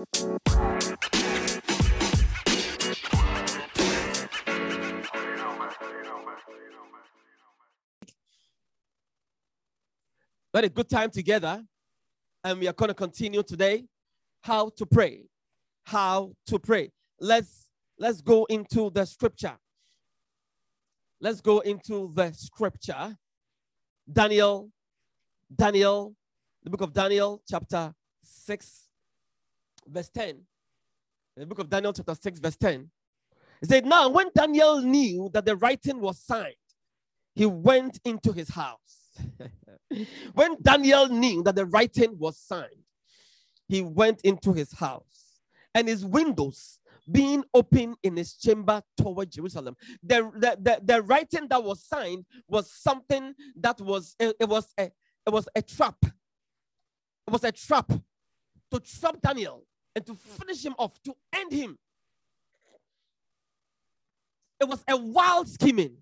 Had a good time together, and we are going to continue today how to pray. How to pray. Let's let's go into the scripture. Let's go into the scripture. Daniel, Daniel, the book of Daniel, chapter 6, verse 10. The book of Daniel, chapter 6, verse 10. It said, Now, when Daniel knew that the writing was signed, he went into his house. when Daniel knew that the writing was signed, he went into his house, and his windows being open in his chamber toward Jerusalem. The, the, the, the writing that was signed was something that was it, it was a it was a trap. It was a trap to trap Daniel and to finish him off, to end him. It was a wild scheming.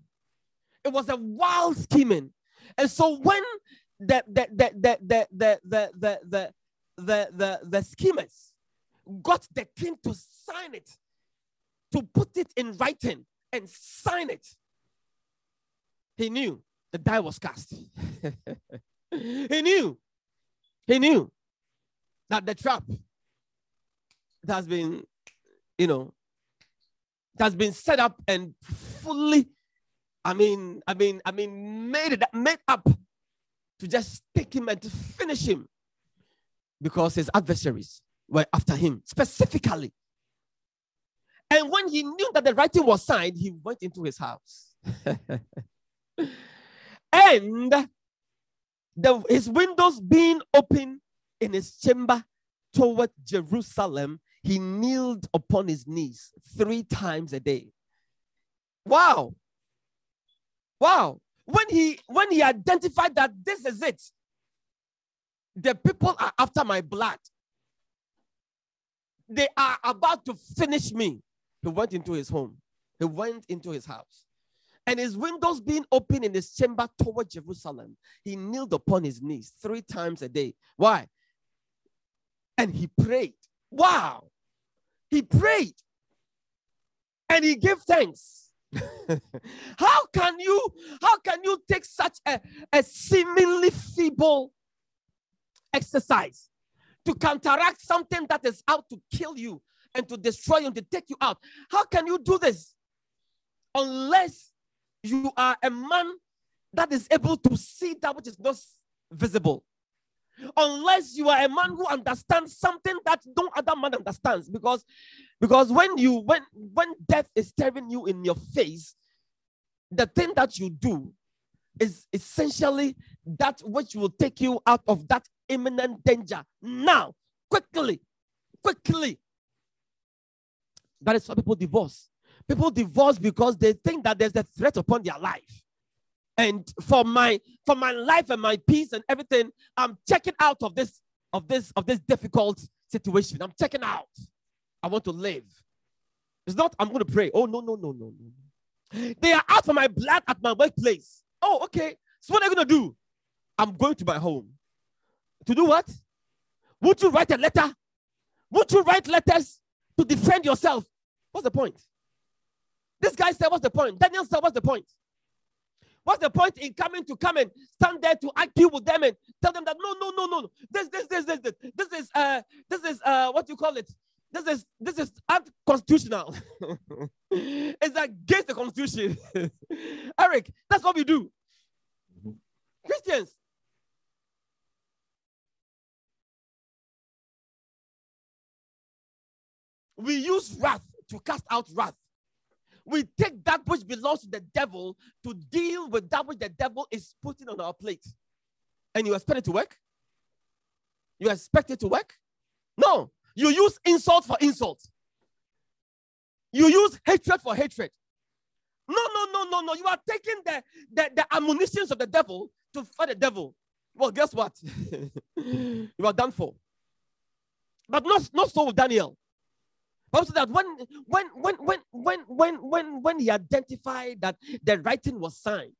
It was a wild scheming. And so when the the the the the the the the the, the, the, schemers got the king to sign it, to put it in writing and sign it, he knew the die was cast. he knew. He knew that the trap that has been, you know, that has been set up and fully, I mean, I mean, I mean, made it made up to just take him and to finish him because his adversaries were after him specifically. And when he knew that the writing was signed, he went into his house. and the, his windows being open in his chamber toward Jerusalem, he kneeled upon his knees three times a day. Wow. Wow. When he when he identified that this is it, the people are after my blood. They are about to finish me. He went into his home. He went into his house. And his windows being open in his chamber toward Jerusalem, he kneeled upon his knees three times a day. Why? And he prayed. Wow. He prayed. And he gave thanks. how can you how can you take such a, a seemingly feeble exercise to counteract something that is out to kill you and to destroy you and to take you out. How can you do this? Unless you are a man that is able to see that which is not visible. Unless you are a man who understands something that no other man understands. Because, because when you when when death is staring you in your face, the thing that you do is essentially that which will take you out of that imminent danger now, quickly, quickly. That is why people divorce. People divorce because they think that there's a threat upon their life. And for my for my life and my peace and everything, I'm checking out of this of this of this difficult situation. I'm checking out. I want to live. It's not I'm going to pray. Oh no no no no no. They are out for my blood at my workplace. Oh okay. So what are you going to do? I'm going to my home. To do what? Would you write a letter? Would you write letters to defend yourself? What's the point? This guy said, What's the point? Daniel said, What's the point? What's the point in coming to come and stand there to argue with them and tell them that no, no, no, no, this, this, this, this, this, this is uh this is uh what you call it? This is this is unconstitutional. it's against the constitution. Eric, that's what we do. Christians, we use wrath to cast out wrath. We take that which belongs to the devil to deal with that which the devil is putting on our plate. And you expect it to work? You expect it to work? No. You use insult for insult. You use hatred for hatred. No, no, no, no, no. You are taking the, the, the ammunitions of the devil to fight the devil. Well, guess what? you are done for. But not, not so with Daniel. Also, that when when when when when when when when he identified that the writing was signed,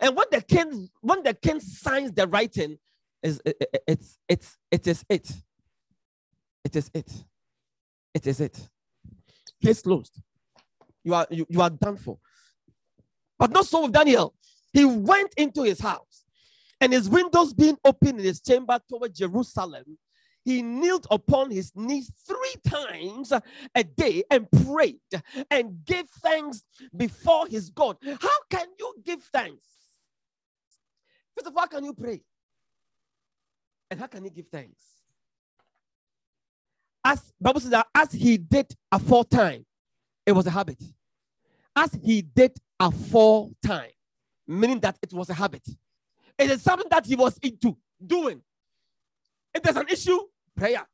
and when the king when the king signs the writing, is it, it's it's it is it. It is it. it is it. Case closed. You are you, you are done for. But not so with Daniel. He went into his house, and his windows being open in his chamber toward Jerusalem, he kneeled upon his knees three times a day and prayed and gave thanks before his God. How can you give thanks? First of all, can you pray? And how can you give thanks? As Bible says that as he did aforetime, it was a habit. As he did aforetime, meaning that it was a habit. It is something that he was into doing. If there's an issue, prayer.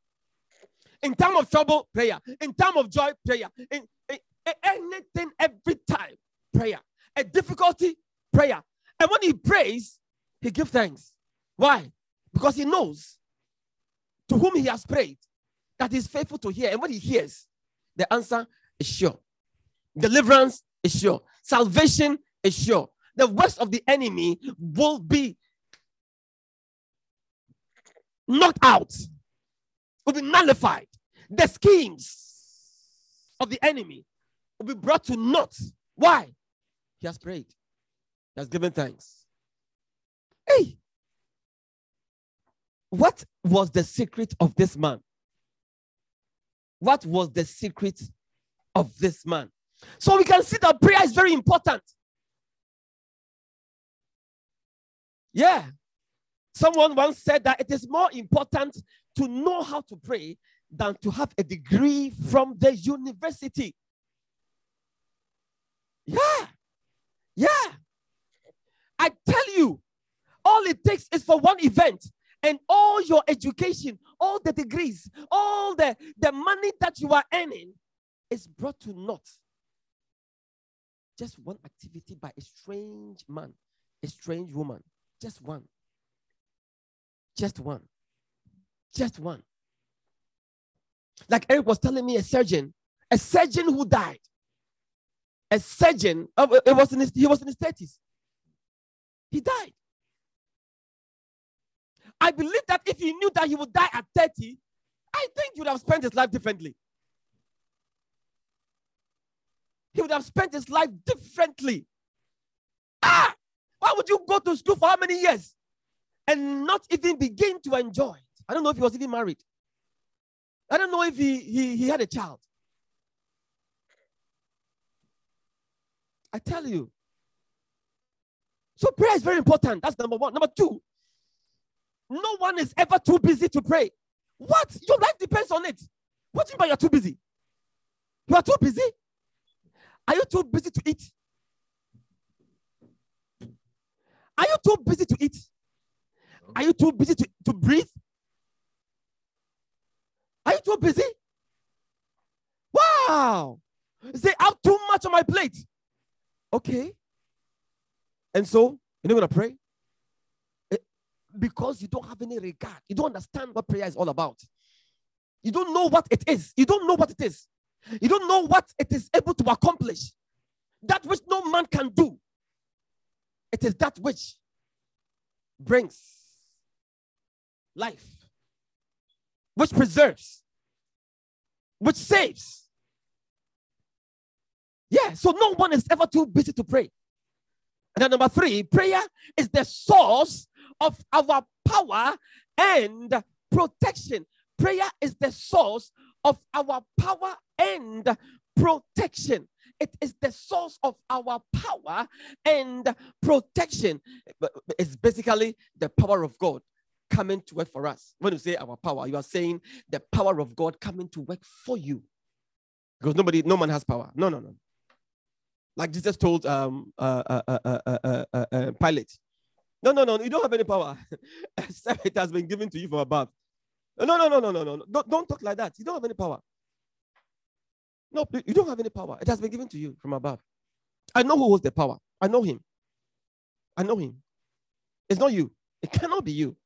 In time of trouble, prayer. In time of joy, prayer. In, in, in anything, every time, prayer. A difficulty, prayer. And when he prays, he gives thanks. Why? Because he knows to whom he has prayed that he's faithful to hear. And when he hears, the answer is sure. Deliverance is sure. Salvation is sure. The worst of the enemy will be knocked out will be nullified. The schemes of the enemy will be brought to naught. Why? He has prayed, he has given thanks. Hey, what was the secret of this man? What was the secret of this man? So we can see that prayer is very important. Yeah. Someone once said that it is more important to know how to pray than to have a degree from the university. Yeah. Yeah. I tell you, all it takes is for one event and all your education, all the degrees, all the, the money that you are earning is brought to naught. Just one activity by a strange man, a strange woman. Just one. Just one. Just one. Like Eric was telling me, a surgeon, a surgeon who died. A surgeon, it was in his, he was in his 30s. He died. I believe that if he knew that he would die at 30, I think he would have spent his life differently. He would have spent his life differently. Ah! Why would you go to school for how many years and not even begin to enjoy? I don't know if he was even married. I don't know if he, he, he had a child. I tell you. So prayer is very important. That's number one. Number two, no one is ever too busy to pray. What? Your life depends on it. What do you mean by you're too busy? You are too busy? Are you too busy to eat? Are you too busy to eat? Are you too busy to, to breathe? Are you too busy? Wow. I have too much on my plate. Okay. And so, you're not going to pray? Eh, because you don't have any regard. You don't understand what prayer is all about. You don't know what it is. You don't know what it is. You don't know what it is able to accomplish. That which no man can do. It is that which brings life which preserves, which saves. Yeah, so no one is ever too busy to pray. And then number three, prayer is the source of our power and protection. Prayer is the source of our power and protection. It is the source of our power and protection. It's basically the power of God coming to work for us. When you say our power, you are saying the power of God coming to work for you. Because nobody, no man has power. No, no, no. Like Jesus told um, uh, uh, uh, uh, Pilate, no, no, no, you don't have any power. Except it has been given to you from above. No, no, no, no, no, no, no. Don't, don't talk like that. You don't have any power. No, you don't have any power. It has been given to you from above. I know who holds the power. I know him. I know him. It's not you. It cannot be you.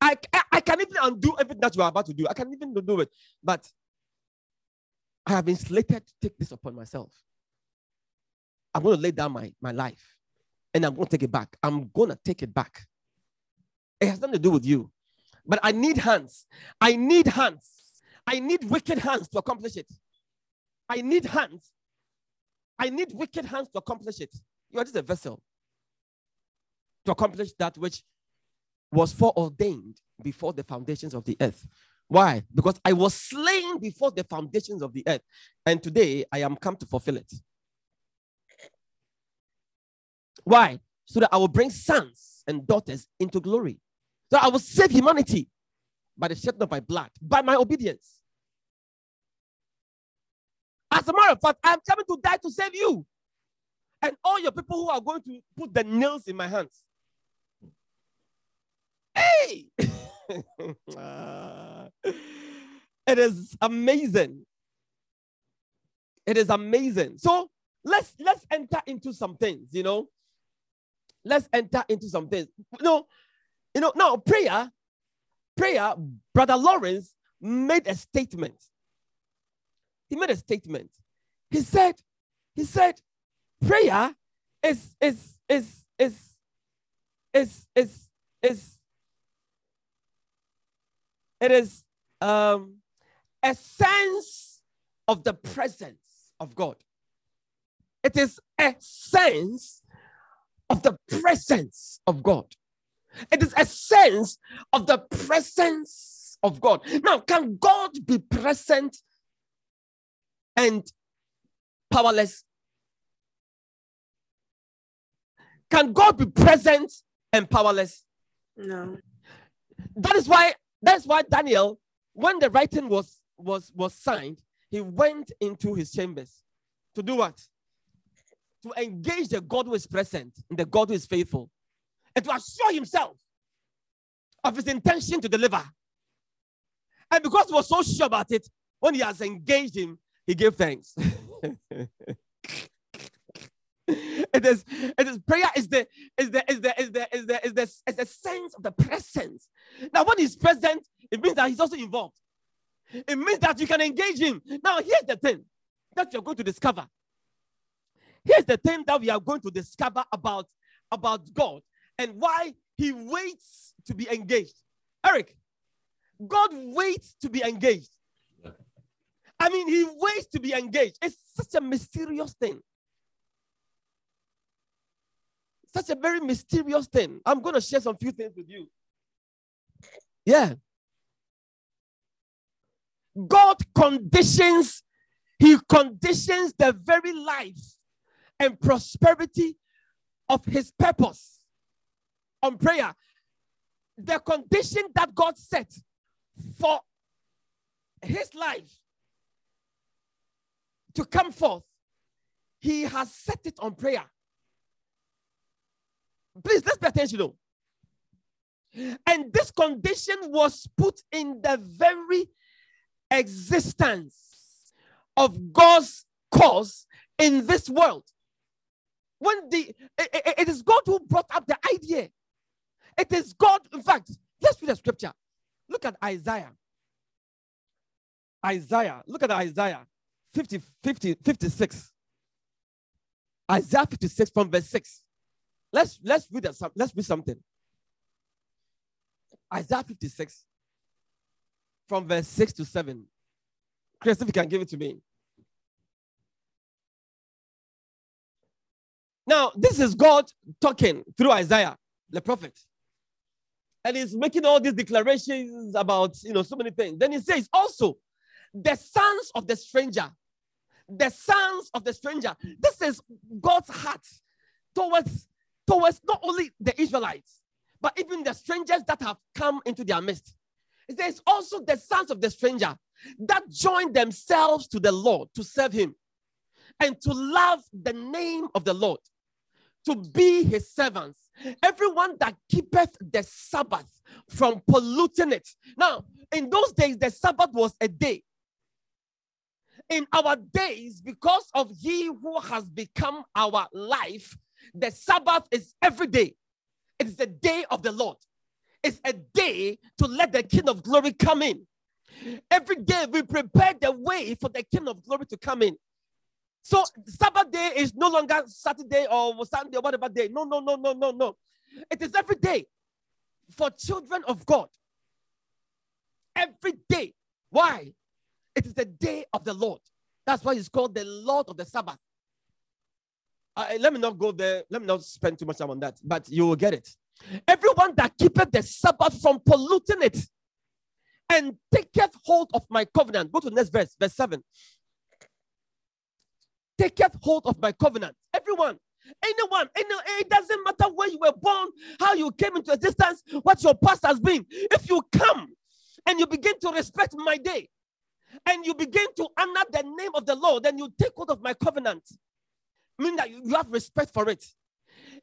I, I, I can even undo everything that you are about to do. I can even do it. But I have been slated to take this upon myself. I'm going to lay down my, my life and I'm going to take it back. I'm going to take it back. It has nothing to do with you. But I need hands. I need hands. I need wicked hands to accomplish it. I need hands. I need wicked hands to accomplish it. You are just a vessel to accomplish that which was foreordained before the foundations of the earth. Why? Because I was slain before the foundations of the earth, and today I am come to fulfill it. Why? So that I will bring sons and daughters into glory. So I will save humanity by the shedding of my blood, by my obedience. As a matter of fact, I'm coming to die to save you and all your people who are going to put the nails in my hands. Hey! Ah. it is amazing. It is amazing. So let's let's enter into some things, you know. Let's enter into some things. Know, you know, now prayer, prayer, Brother Lawrence made a statement. He made a statement. He said, he said, prayer is is is is is is is it is um, a sense of the presence of God. It is a sense of the presence of God. It is a sense of the presence of God. Now, can God be present and powerless? Can God be present and powerless? No. That is why that's why Daniel, when the writing was was was signed, he went into his chambers to do what? To engage the God who is present and the God who is faithful, and to assure himself of his intention to deliver. And because he was so sure about it, when he has engaged him, he gave thanks. it is it is prayer is the is the is the is the is the is the is the sense of the presence. Now when he's present it means that he's also involved. It means that you can engage him. Now here's the thing that you're going to discover. Here's the thing that we are going to discover about about god and why he waits to be engaged. Eric god waits to be engaged. I mean he waits to be engaged. It's such a mysterious thing such a very mysterious thing. I'm going to share some few things with you. Yeah. God conditions, He conditions the very life and prosperity of His purpose on prayer. The condition that God set for His life to come forth, He has set it on prayer. Please, let's pay attention though. And this condition was put in the very existence of God's cause in this world. When the it, it is God who brought up the idea. It is God, in fact, let's read the scripture. Look at Isaiah. Isaiah, look at Isaiah 50, 50, 56. Isaiah 56 from verse 6. Let's let's read that. Let's read something. Isaiah 56 from verse 6 to 7. Chris, if you can give it to me. Now, this is God talking through Isaiah, the prophet. And he's making all these declarations about, you know, so many things. Then he says, also, the sons of the stranger, the sons of the stranger. This is God's heart towards towards not only the Israelites, but even the strangers that have come into their midst. There's also the sons of the stranger that join themselves to the Lord to serve him and to love the name of the Lord, to be his servants. Everyone that keepeth the Sabbath from polluting it. Now, in those days, the Sabbath was a day. In our days, because of he who has become our life, the Sabbath is every day. It is the day of the Lord. It's a day to let the King of Glory come in. Every day we prepare the way for the King of Glory to come in. So Sabbath day is no longer Saturday or Sunday or whatever day. No, no, no, no, no, no. It is every day for children of God. Every day. Why? It is the day of the Lord. That's why it's called the Lord of the Sabbath. Uh, let me not go there. Let me not spend too much time on that, but you will get it. Everyone that keepeth the Sabbath from polluting it and taketh hold of my covenant. Go to the next verse, verse 7. Taketh hold of my covenant. Everyone, anyone, any, it doesn't matter where you were born, how you came into existence, what your past has been. If you come and you begin to respect my day and you begin to honor the name of the Lord, then you take hold of my covenant. Mean that you have respect for it.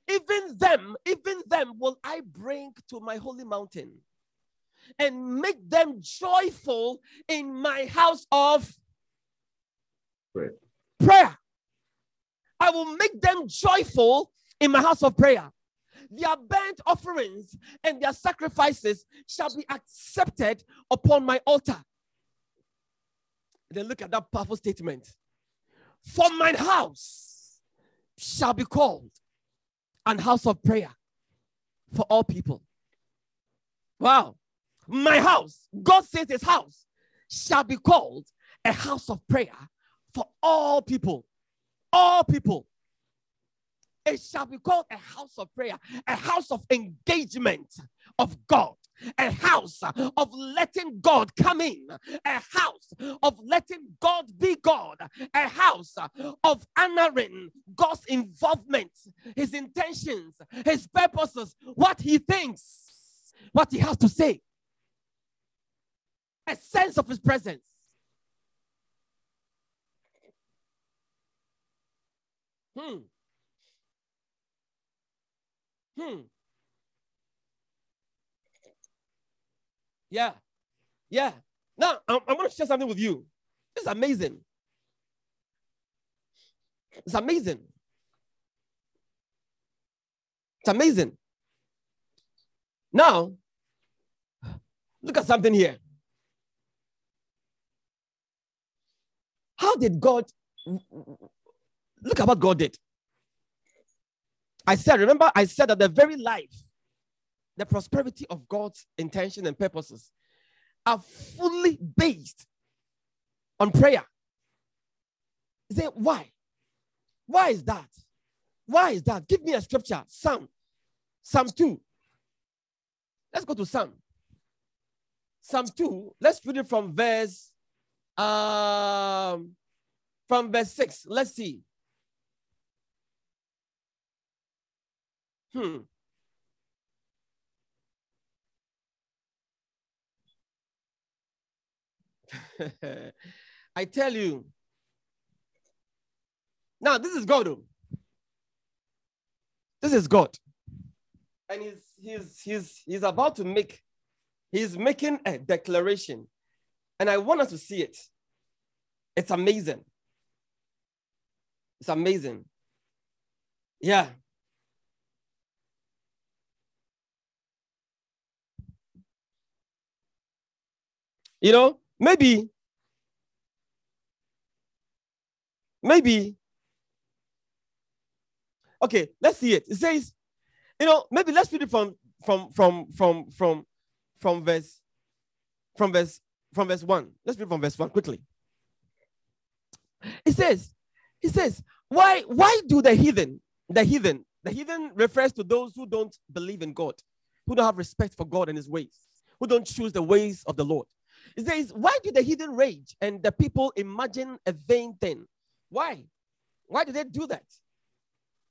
Even them, even them will I bring to my holy mountain and make them joyful in my house of prayer. prayer. I will make them joyful in my house of prayer. Their burnt offerings and their sacrifices shall be accepted upon my altar. Then look at that powerful statement. For my house shall be called an house of prayer for all people. Wow. My house, God says his house shall be called a house of prayer for all people. All people. It shall be called a house of prayer, a house of engagement of God, a house of letting God come in, a house of letting God be God, a house of honoring God's involvement, his intentions, his purposes, what he thinks, what he has to say, a sense of his presence. Hmm. Hmm. Yeah. Yeah. Now, I'm, going to share something with you. It's amazing. It's amazing. It's amazing. Now, look at something here. How did God look at what God did? I said, remember, I said that the very life, the prosperity of God's intention and purposes are fully based on prayer. You say, why? Why is that? Why is that? Give me a scripture. Psalm. Psalm 2. Let's go to Psalm. Psalm 2. Let's read it from verse um from verse 6. Let's see. Hmm. I tell you. Now, this is God. Oh. This is God. And he's he's he's he's about to make he's making a declaration. And I want us to see it. It's amazing. It's amazing. Yeah. You know, maybe, maybe, okay, let's see it. It says, you know, maybe let's read it from from from from from from verse from verse from verse one. Let's read from verse one quickly. It says, he says, why why do the heathen, the heathen, the heathen refers to those who don't believe in God, who don't have respect for God and his ways, who don't choose the ways of the Lord. It says, Why did the heathen rage and the people imagine a vain thing? Why? Why did they do that?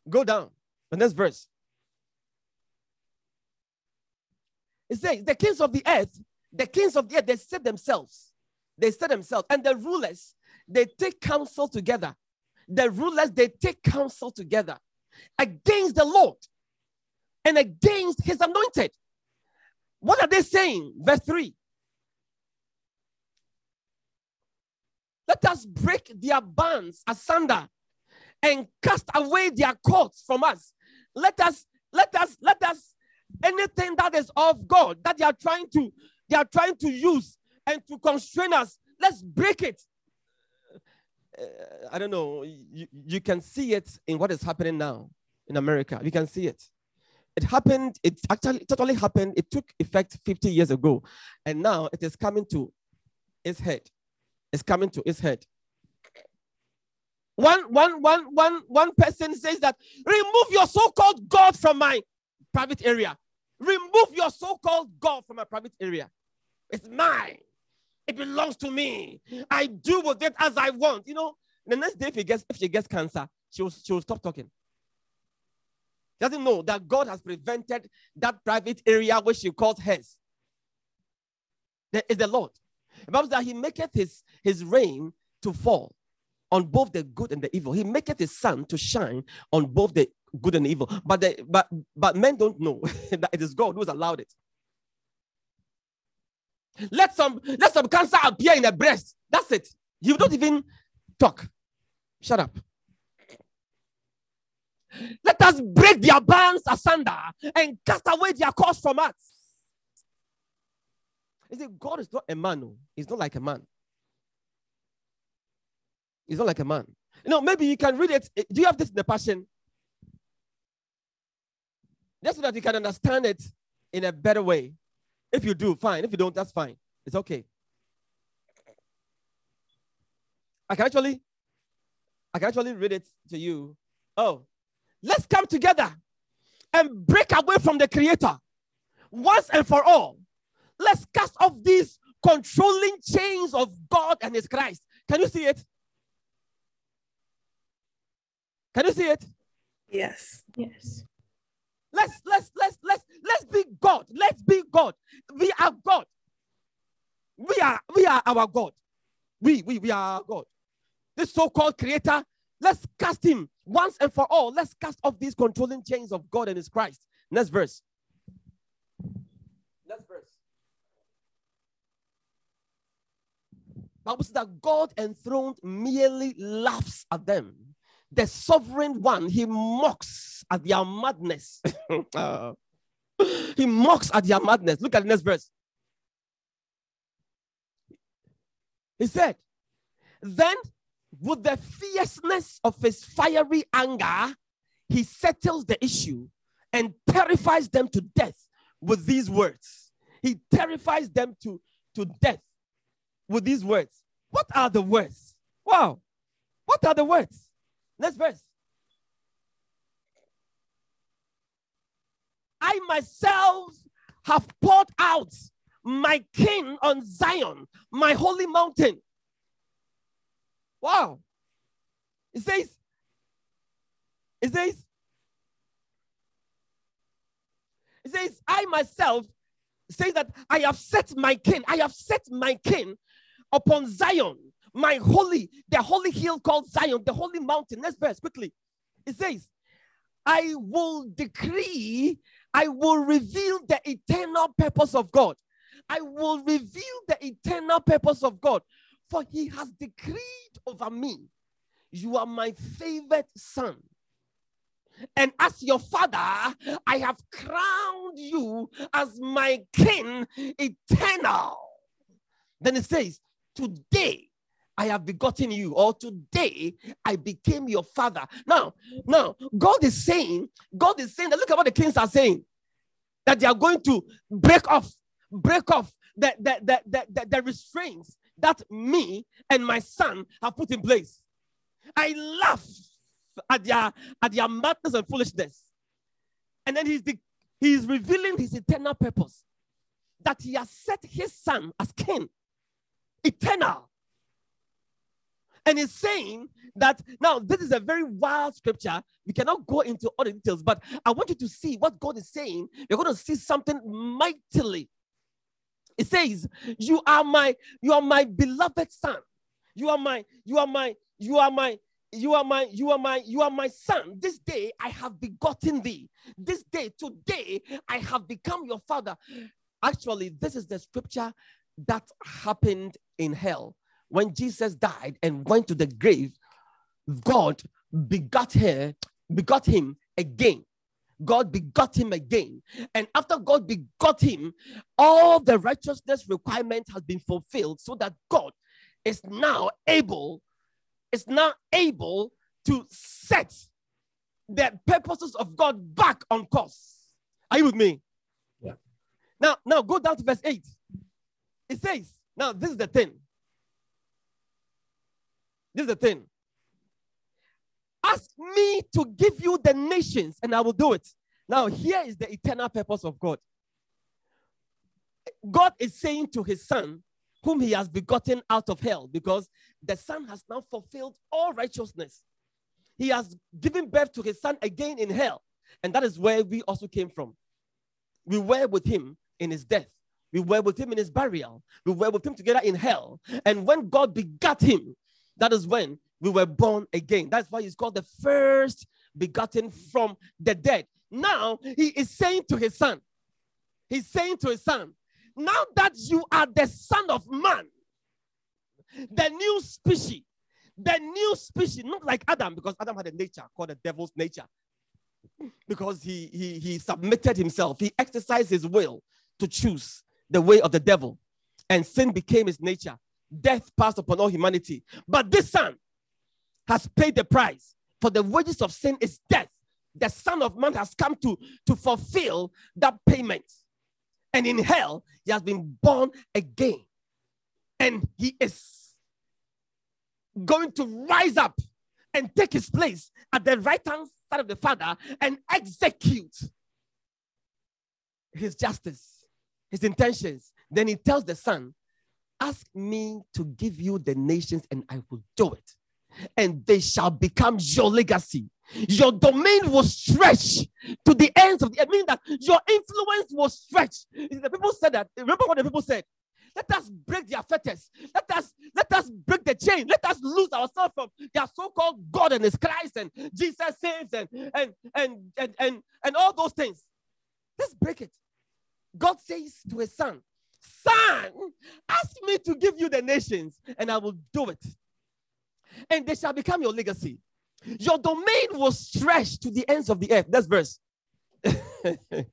Go down. The next verse. It says, The kings of the earth, the kings of the earth, they set themselves. They set themselves. And the rulers, they take counsel together. The rulers, they take counsel together against the Lord and against his anointed. What are they saying? Verse 3 Let us break their bands asunder and cast away their cords from us. Let us, let us, let us, anything that is of God that they are trying to, they are trying to use and to constrain us, let's break it. Uh, I don't know. You, you can see it in what is happening now in America. You can see it. It happened, it actually totally happened. It took effect 50 years ago. And now it is coming to its head. Is coming to his head. One, one, one, one, one person says that remove your so-called God from my private area. Remove your so-called God from my private area. It's mine. It belongs to me. I do with it as I want. You know, the next day if he gets if she gets cancer, she will, she will stop talking. She doesn't know that God has prevented that private area which she calls hers. There is the Lord. The Bible that he maketh his, his rain to fall on both the good and the evil. He maketh his sun to shine on both the good and evil. But the, but but men don't know that it is God who has allowed it. Let some let some cancer appear in the breast. That's it. You don't even talk. Shut up. Let us break their bands asunder and cast away their cause from us. See, God is not a man. No. He's not like a man. He's not like a man. You know, maybe you can read it. Eh, do you have this in the passion? Just so that you can understand it in a better way. If you do, fine. If you don't, that's fine. It's okay. I can actually, I can actually read it to you. Oh, let's come together and break away from the creator once and for all. Let's cast off these controlling chains of God and his Christ. Can you see it? Can you see it? Yes. Yes. Let's let's let's let's let's be God. Let's be God. We are God. We are we are our God. We we we are God. This so-called creator, let's cast him once and for all. Let's cast off these controlling chains of God and his Christ. Next verse. Next verse. Bible says that God enthroned merely laughs at them the sovereign one, he mocks at their madness. uh, he mocks at their madness. Look at the next verse. He said, Then, with the fierceness of his fiery anger, he settles the issue and terrifies them to death with these words. He terrifies them to, to death with these words. What are the words? Wow. What are the words? Next verse. I myself have poured out my king on Zion, my holy mountain. Wow. It says, it says, it says, I myself say that I have set my king, I have set my king upon Zion, my holy, the holy hill called Zion, the holy mountain. Next verse, quickly. It says, I will decree, I will reveal the eternal purpose of God. I will reveal the eternal purpose of God. For he has decreed over me, you are my favorite son. And as your father, I have crowned you as my king eternal. Then it says, Today I have begotten you, or today I became your father. Now, now, God is saying, God is saying that look at what the kings are saying that they are going to break off, break off the, the, the, the, the, the restraints that me and my son have put in place. I laugh at their, at their madness and foolishness. And then he's, the, he's revealing his eternal purpose that he has set his son as king, eternal and he's saying that now this is a very wild scripture. We cannot go into all the details, but I want you to see what God is saying. You're going to see something mightily. It says, You are my, you are my beloved son. You are my, you are my, you are my, you are my you are my you are my son this day i have begotten thee this day today i have become your father actually this is the scripture that happened in hell when Jesus died and went to the grave, God begot her, begot him again. God begot him again. And after God begot him, all the righteousness requirement has been fulfilled so that God is now able, is now able to set the purposes of God back on course. Are you with me? Yeah. Now, now go down to verse 8. It says, now this is the thing. This is the thing. Ask me to give you the nations, and I will do it. Now, here is the eternal purpose of God. God is saying to his son, whom he has begotten out of hell, because the son has now fulfilled all righteousness. He has given birth to his son again in hell. And that is where we also came from. We were with him in his death. We were with him in his burial. We were with him together in hell. And when God begat him, that is when we were born again. That's why he's called the first begotten from the dead. Now he is saying to his son, he's saying to his son, now that you are the son of man, the new species, the new species, not like Adam, because Adam had a nature called the devil's nature, because he, he, he submitted himself, he exercised his will to choose the way of the devil, and sin became his nature. Death passed upon all humanity. But this son has paid the price, for the wages of sin is death. The Son of Man has come to, to fulfill that payment. And in hell, he has been born again. And he is going to rise up and take his place at the right hand side of the Father and execute his justice, his intentions. Then he tells the Son, Ask me to give you the nations, and I will do it. And they shall become your legacy. Your domain will stretch to the ends of the. I mean that your influence will stretch. The people said that. Remember what the people said? Let us break their fetters. Let us let us break the chain. Let us lose ourselves from their so-called God and His Christ and Jesus saves and and and and and, and all those things. Let's break it. God says to His Son, "Son, ask me to give you the nations, and I will do it, and they shall become your legacy. Your domain will stretch to the ends of the earth." That's verse.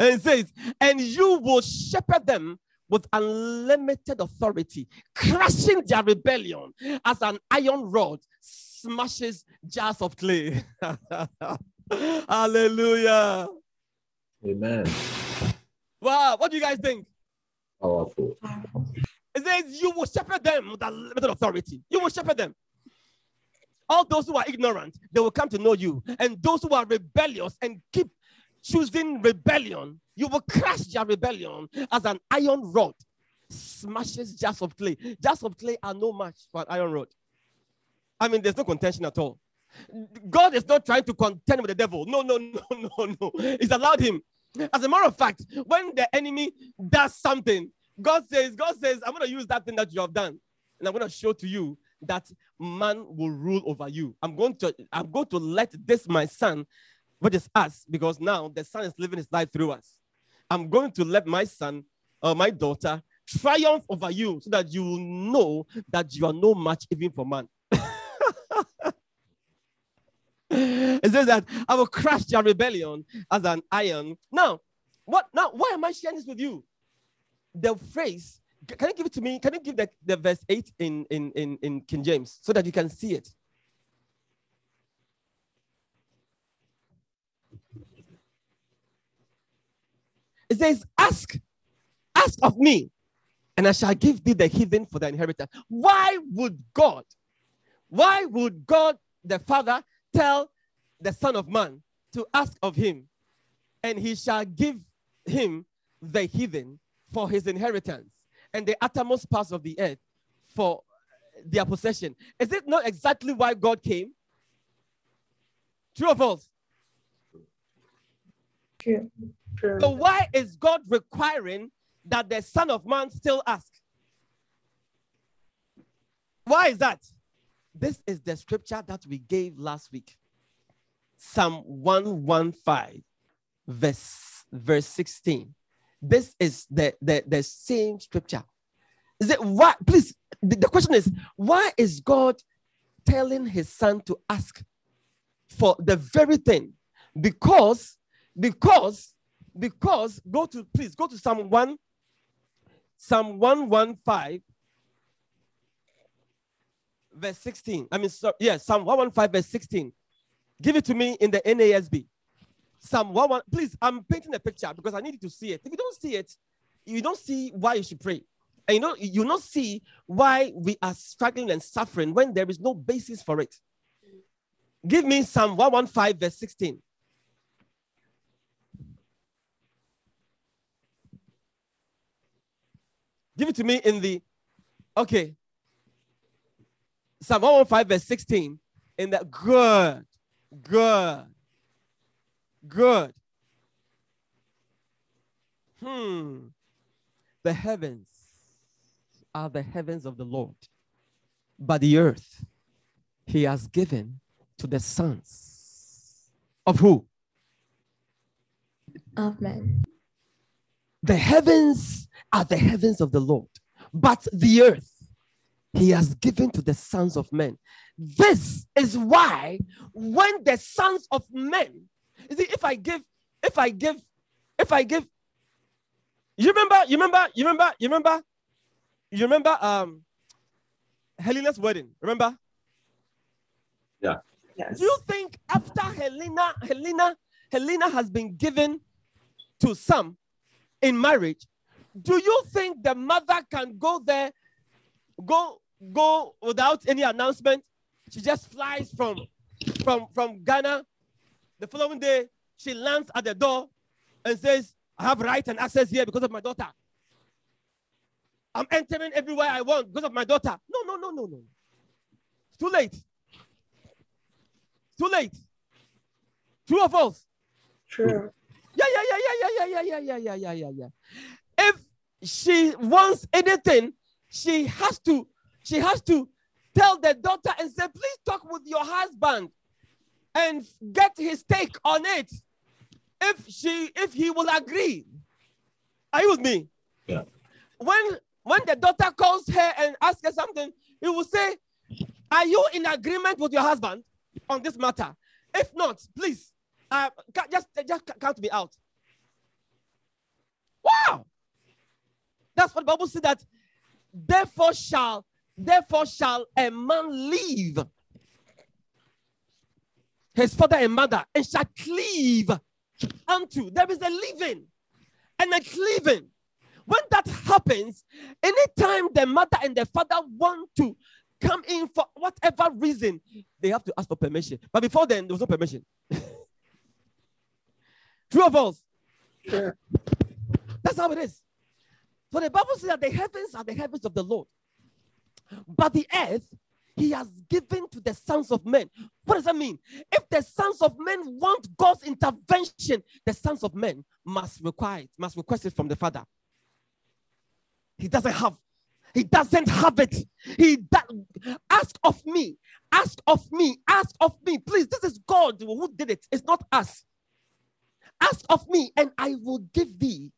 And it says, and you will shepherd them with unlimited authority, crushing their rebellion as an iron rod smashes jars of clay. Hallelujah. Amen. Wow, what do you guys think? Powerful. It says, You will shepherd them with unlimited authority. You will shepherd them. All those who are ignorant, they will come to know you. And those who are rebellious and keep choosing rebellion, you will crush their rebellion as an iron rod smashes jars of clay. Jars of clay are no match for an iron rod. I mean, there's no contention at all. God is not trying to contend with the devil. No, no, no, no, no. He's allowed him. As a matter of fact, when the enemy does something, God says, God says, I'm going to use that thing that you have done, and I'm going to show to you that man will rule over you. I'm going to, I'm going to let this my son which is us, because now the son is living his life through us. I'm going to let my son or my daughter triumph over you so that you will know that you are no match even for man. it says that I will crush your rebellion as an iron. Now, what now? Why am I sharing this with you? The phrase, can you give it to me? Can you give the, the verse 8 in, in, in, in King James so that you can see it? It says, Ask, ask of me, and I shall give thee the heathen for the inheritance. Why would God, why would God the Father tell the Son of Man to ask of him, and he shall give him the heathen for his inheritance and the uttermost parts of the earth for their possession? Is it not exactly why God came? True or false? True. So why is God requiring that the Son of Man still ask? Why is that? This is the scripture that we gave last week. Psalm 115, verse, verse 16. This is the, the, the same scripture. Is it why? Please, the, the question is why is God telling his son to ask for the very thing? Because, because because go to please go to Psalm 1, Psalm 115, verse 16. I mean, so, yeah, Psalm 115, verse 16. Give it to me in the NASB. Psalm 11, please, I'm painting a picture because I need you to see it. If you don't see it, you don't see why you should pray. And you know, you not see why we are struggling and suffering when there is no basis for it. Give me Psalm 115, verse 16. Give it to me in the okay. Psalm 115, verse 16. In that good, good, good. Hmm. The heavens are the heavens of the Lord, but the earth he has given to the sons of who? Of men. The heavens are the heavens of the Lord, but the earth he has given to the sons of men. This is why when the sons of men, you see, if I give, if I give, if I give, you remember, you remember, you remember, you remember, you remember um Helena's wedding, remember? Yeah. Yes. Do you think after Helena, Helena, Helena has been given to some in marriage, do you think the mother can go there, go, go without any announcement? She just flies from from from Ghana. The following day, she lands at the door and says, I have right and access here because of my daughter. I'm entering everywhere I want because of my daughter. No, no, no, no, no. It's too late. Too late. True or false? True. Yeah, yeah, yeah, yeah, yeah, yeah, yeah, yeah, yeah, yeah, yeah, yeah. If she wants anything, she has to, she has to tell the daughter and say, please talk with your husband and get his take on it. If she, if he will agree. Are you with me? Yeah. When when the daughter calls her and asks her something, he will say, Are you in agreement with your husband on this matter? If not, please, uh, just, just count me out. Wow. That's what the Bible says that therefore shall, therefore shall a man leave his father and mother and shall cleave unto. There is a leaving and a cleaving. When that happens, anytime the mother and the father want to come in for whatever reason, they have to ask for permission. But before then, there was no permission. True or false? True. That's how it is. For the Bible says that the heavens are the heavens of the Lord, but the earth he has given to the sons of men. What does that mean? If the sons of men want God's intervention, the sons of men must require it, must request it from the Father. He doesn't have, he doesn't have it. He does ask of me, ask of me, ask of me. Please, this is God who did it. It's not us. Ask of me, and I will give thee.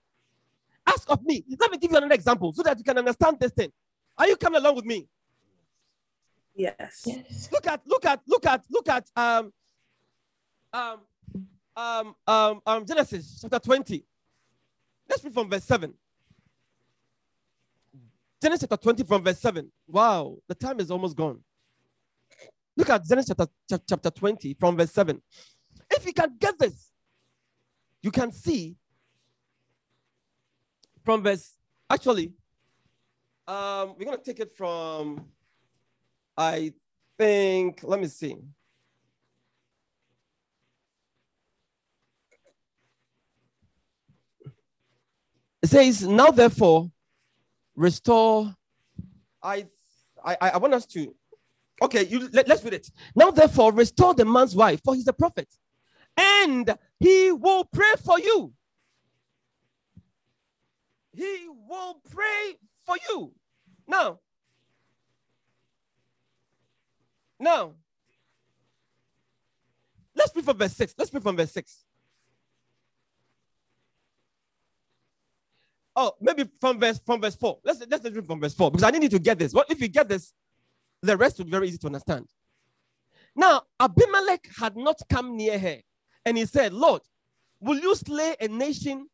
Ask of me. Let me give you another example so that you can understand this thing. Are you coming along with me? Yes. Yes. Look at, look at, look at, look at um um um um, um Genesis chapter 20. Let's read from verse 7. Genesis chapter 20 from verse 7. Wow, the time is almost gone. Look at Genesis chapter, chap- chapter 20 from verse 7. If you can get this, you can see from verse, actually, um, we're to take it from, I think, let me see. It says, Now therefore, restore. I, I, I want us to. Okay, you let, let's read it. Now therefore, restore the man's wife, for he's a prophet, and he will pray for you. He will pray for you. Now, now, let's read from verse 6. Let's read from verse 6. Oh, maybe from verse from verse 4. Let's let's read from verse 4 because I need you to get this. What if you get this, the rest will be very easy to understand. Now, Abimelech had not come near her, and he said, Lord, will you slay a nation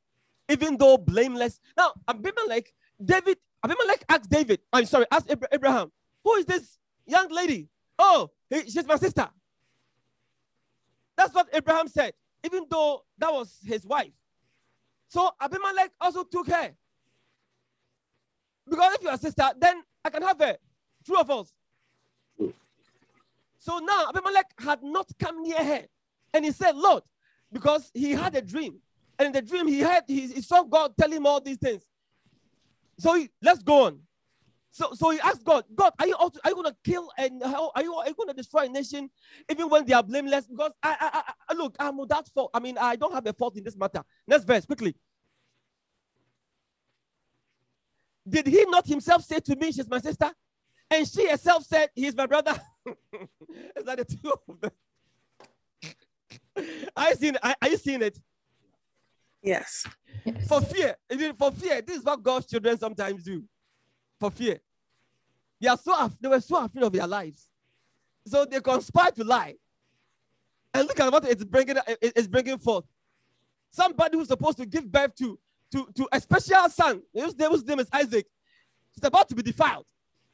even though blameless? Now, Abimelech, David, Abimelech asked David, I'm sorry, asked Abraham, who is this young lady? Oh, she's my sister. That's what Abraham said, even though that was his wife. So Abimelech also took her. Because if you're a sister, then I can have her. Two of us. So now Abimelech had not come near her. And he said, Lord, because he had a dream. And in the dream, he had he, he saw God tell him all these things. So he, let's go on. So, so he asked God, God, are you also, are you to kill and how are you, are you to destroy a nation even when they are blameless? Because I, I, I look, I'm without fault. I mean, I don't have a fault in this matter. Next verse, quickly. Did he not himself say to me, she's my sister? And she herself said, he's my brother. Is that the two of them? You seeing, are, are you seeing it? Yes. Yes. For fear. For fear. This is what God's children sometimes do. For fear. They are so af- they were so afraid of their lives. So they conspire to lie. And look at what it's bringing, it's bringing forth. Somebody who's supposed to give birth to, to, to a special son, whose name, whose name is Isaac, is about to be defiled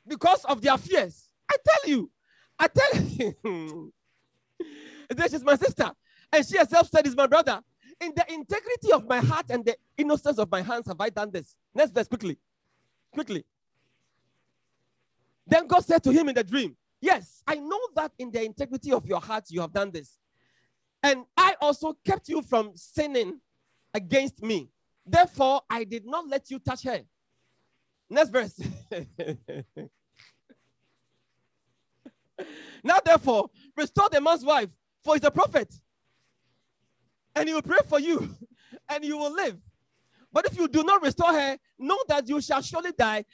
because of their fears. I tell you, I tell you, this is my sister. And she herself said, Is my brother. In the integrity of my heart and the innocence of my hands have I done this. Next verse, quickly. Quickly. Then God said to him in the dream, Yes, I know that in the integrity of your heart you have done this. And I also kept you from sinning against me. Therefore, I did not let you touch her. Next verse. now, therefore, restore the man's wife, for he's a prophet. And he will pray for you, and you will live. But if you do not restore her, know that you shall surely die,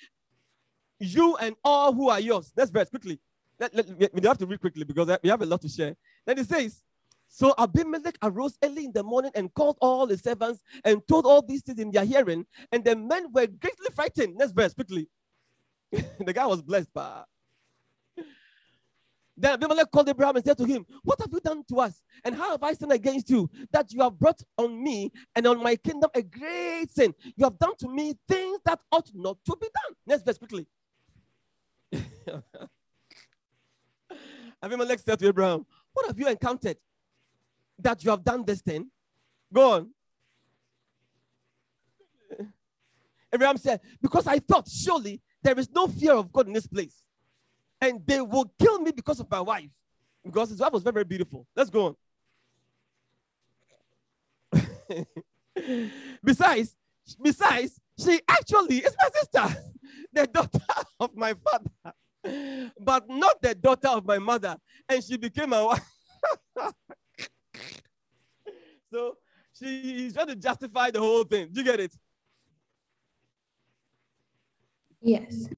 you and all who are yours. Next verse, quickly. Let, let, we have to read quickly because we have a lot to share. Then it says, So Abimelech arose early in the morning and called all his servants and told all these things in their hearing. And the men were greatly frightened. Next verse, quickly. the guy was blessed. But... Then Abimelech called Abraham and said to him, What have you done to us? And how have I sinned against you that you have brought on me and on my kingdom a great sin? You have done to me things that ought not to be done. Next verse, quickly. Abimelech said to Abraham, What have you encountered that you have done this thing? Go on. Abraham said, Because I thought surely there is no fear of God in this place, and they will kill me because of my wife. Because his wife was very, very beautiful. Let's go on. besides, besides, she actually is my sister, the daughter of my father but not the daughter of my mother. And she became my wife. so she is trying to justify the whole thing. Do you get it? Yes.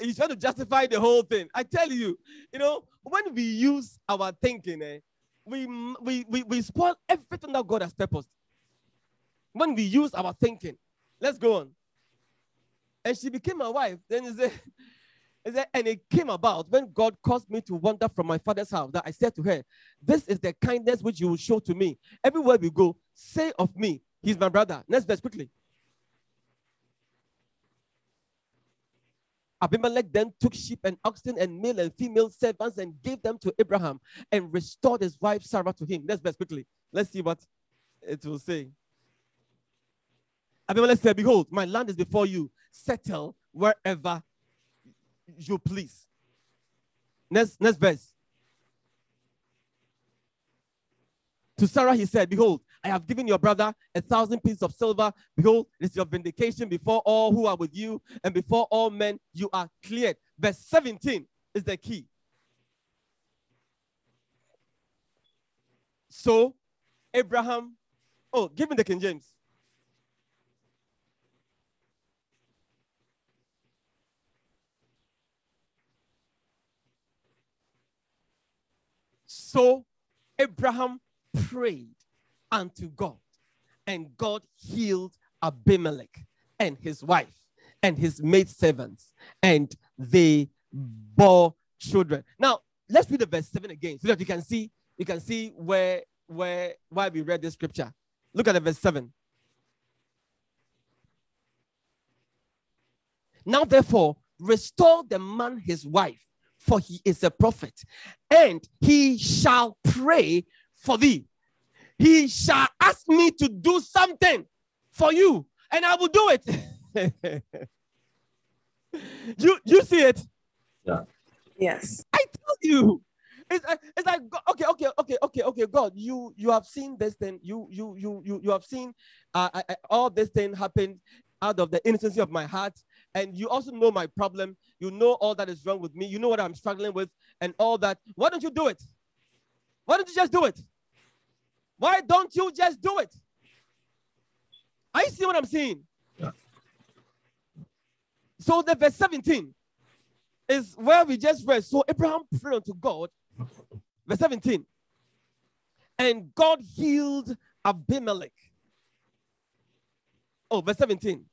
He's trying to justify the whole thing. I tell you, you know, when we use our thinking, eh, we, we, we, we spoil everything that God has purposed. When we use our thinking, let's go on. And she became my wife. Then he said, and it came about when God caused me to wander from my father's house that I said to her, This is the kindness which you will show to me. Everywhere we go, say of me, He's my brother. Next verse, quickly. Abimelech then took sheep and oxen and male and female servants and gave them to Abraham and restored his wife Sarah to him. Next verse, quickly. Let's see what it will say. Abimelech said, Behold, my land is before you. Settle wherever you please. Next, next verse. To Sarah, he said, Behold, I have given your brother a thousand pieces of silver. Behold, it is your vindication before all who are with you, and before all men you are cleared. Verse 17 is the key. So, Abraham, oh, give me the King James. So Abraham prayed unto God, and God healed Abimelech and his wife and his maid servants, and they bore children. Now let's read the verse 7 again so that you can see you can see where where why we read this scripture. Look at the verse 7. Now, therefore, restore the man his wife for he is a prophet, and he shall pray for thee. He shall ask me to do something for you, and I will do it. You you see it? Yeah. Yes. I tell you. It's, uh, it's like okay, okay, okay, okay, okay. God, you you have seen this thing. You you you you you have seen uh, I, I, all this thing happen out of the innocency of my heart, and you also know my problem. You know all that is wrong with me. You know what I'm struggling with, and all that. Why don't you do it? Why don't you just do it? Why don't you just do it? I see what I'm seeing. Yeah. So the verse 17 is where we just read. So Abraham prayed unto God. Verse 17. And God healed Abimelech. Oh, verse 17.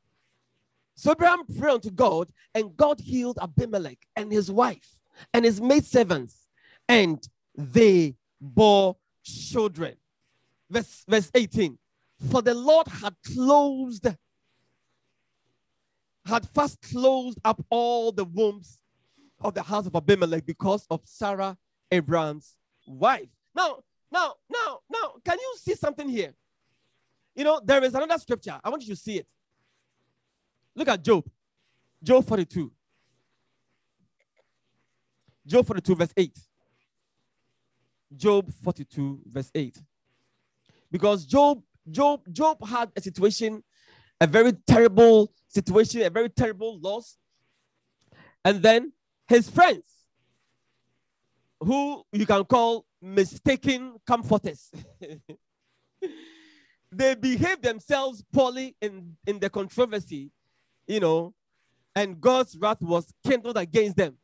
So Abraham prayed unto God, and God healed Abimelech and his wife and his maidservants, and they bore children. Verse, verse 18. For the Lord had closed, had fast closed up all the wombs of the house of Abimelech because of Sarah, Abraham's wife. Now, now, now, now, can you see something here? You know, there is another scripture. I want you to see it. Look at Job. Job 42. Job 42, verse 8. Job 42, verse 8. Because Job, Job, Job had a situation, a very terrible situation, a very terrible loss. And then his friends, who you can call mistaken comforters, they behave themselves poorly in, in the controversy, you know, and God's wrath was kindled against them.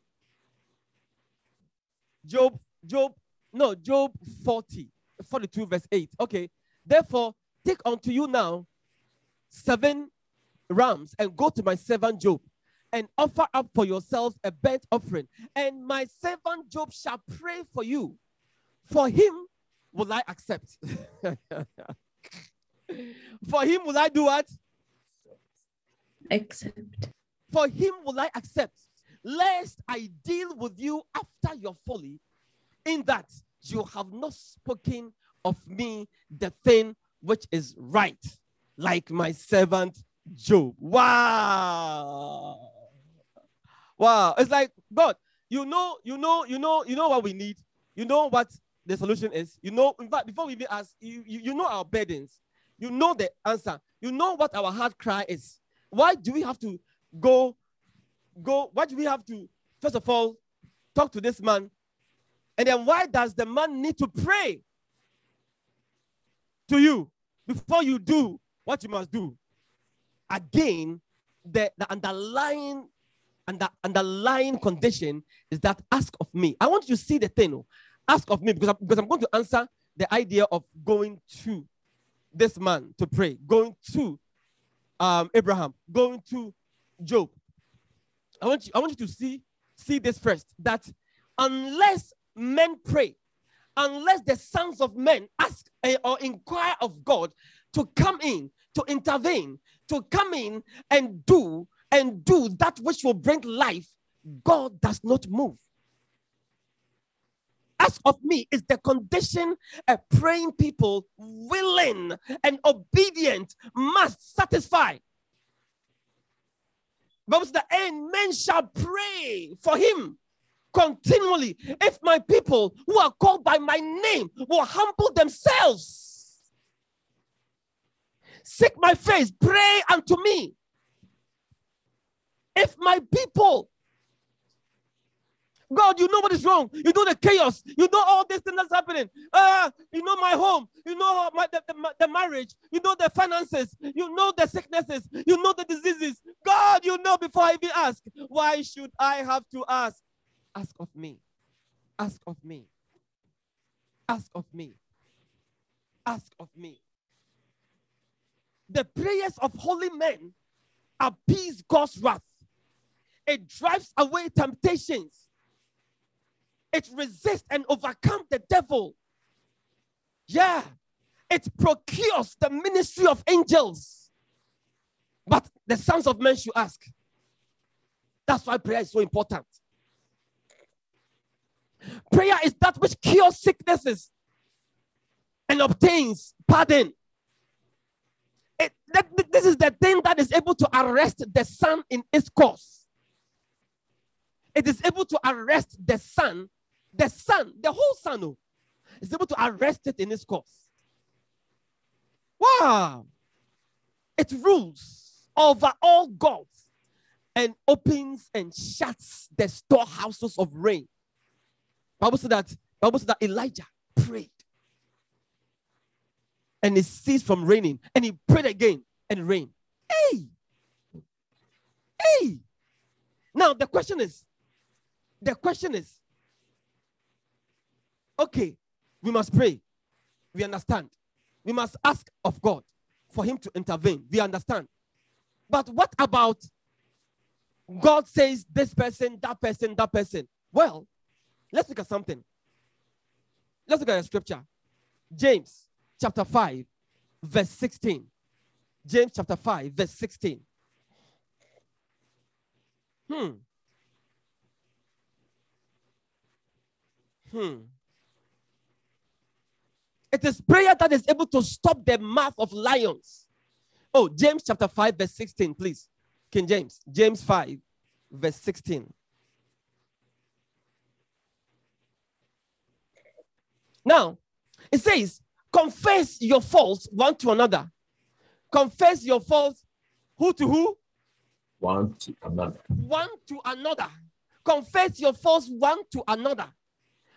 Job, Job, no, Job 40, 42, verse 8. Okay. Therefore, take unto you now seven rams and go to my servant Job and offer up for yourselves a burnt offering. And my servant Job shall pray for you. For him will I accept. for him will I do what? Accept. For him will I accept, lest I deal with you after your folly, in that you have not spoken of me the thing which is right, like my servant Job. Wow. Wow. It's like, God, you know, you know, you know, you know what we need. You know what the solution is. You know, in fact, before we even ask, you, you, you know our burdens. You know the answer. You know what our heart cry is. Why do we have to go, go? Why do we have to, first of all, talk to this man? And then why does the man need to pray to you before you do what you must do? Again, the, the underlying and the underlying condition is that ask of me. I want you to see the thing. oh. Ask of me because I'm, because I'm going to answer the idea of going to this man to pray, going to um, Abraham, going to Job. I want you, I want you to see, see this first that unless men pray, unless the sons of men ask eh, or inquire of God to come in, to intervene, to come in and do and do that which will bring life, God does not move. Ask of me is the condition a praying people, willing and obedient, must satisfy. Bible the end, men shall pray for him continually. If my people who are called by my name will humble themselves, seek my face, pray unto me. If my people, God, you know what is wrong. You know the chaos. You know all this thing that's happening. Uh, you know my home. You know my, the, the, the marriage. You know the finances. You know the sicknesses. You know the diseases. God, you know before I even ask. Why should I have to ask? Ask of me. Ask of me. Ask of me. Ask of me. The prayers of holy men appease God's wrath. It drives away temptations. It resists and overcomes the devil. Yeah. It procures the ministry of angels. But the sons of men should ask. That's why prayer is so important. Prayer is that which cures sicknesses and obtains pardon. It, that, this is the thing that is able to arrest the sun in its course. it is able to arrest the sun, the sun, the whole sun, oh, is able to arrest it in its course. Wow. It rules over all gods and opens and shuts the storehouses of rain. Bible said that Bible said that Elijah prayed and it ceased from raining and he prayed again and rained. Hey, hey. Now the question is, the question is, okay, we must pray. We understand. We must ask of God for Him to intervene. We understand. But what about God says this person, that person, that person? Well, let's look at something. Let's look at a scripture. James chapter 5, verse 16. James chapter 5, verse 16. Hmm. Hmm. It is prayer that is able to stop the mouth of lions. Oh, James chapter 5, verse 16, please. King James, James 5, verse 16. Now, it says, confess your faults one to another. Confess your faults who to who? One to another. One to another. Confess your faults one to another.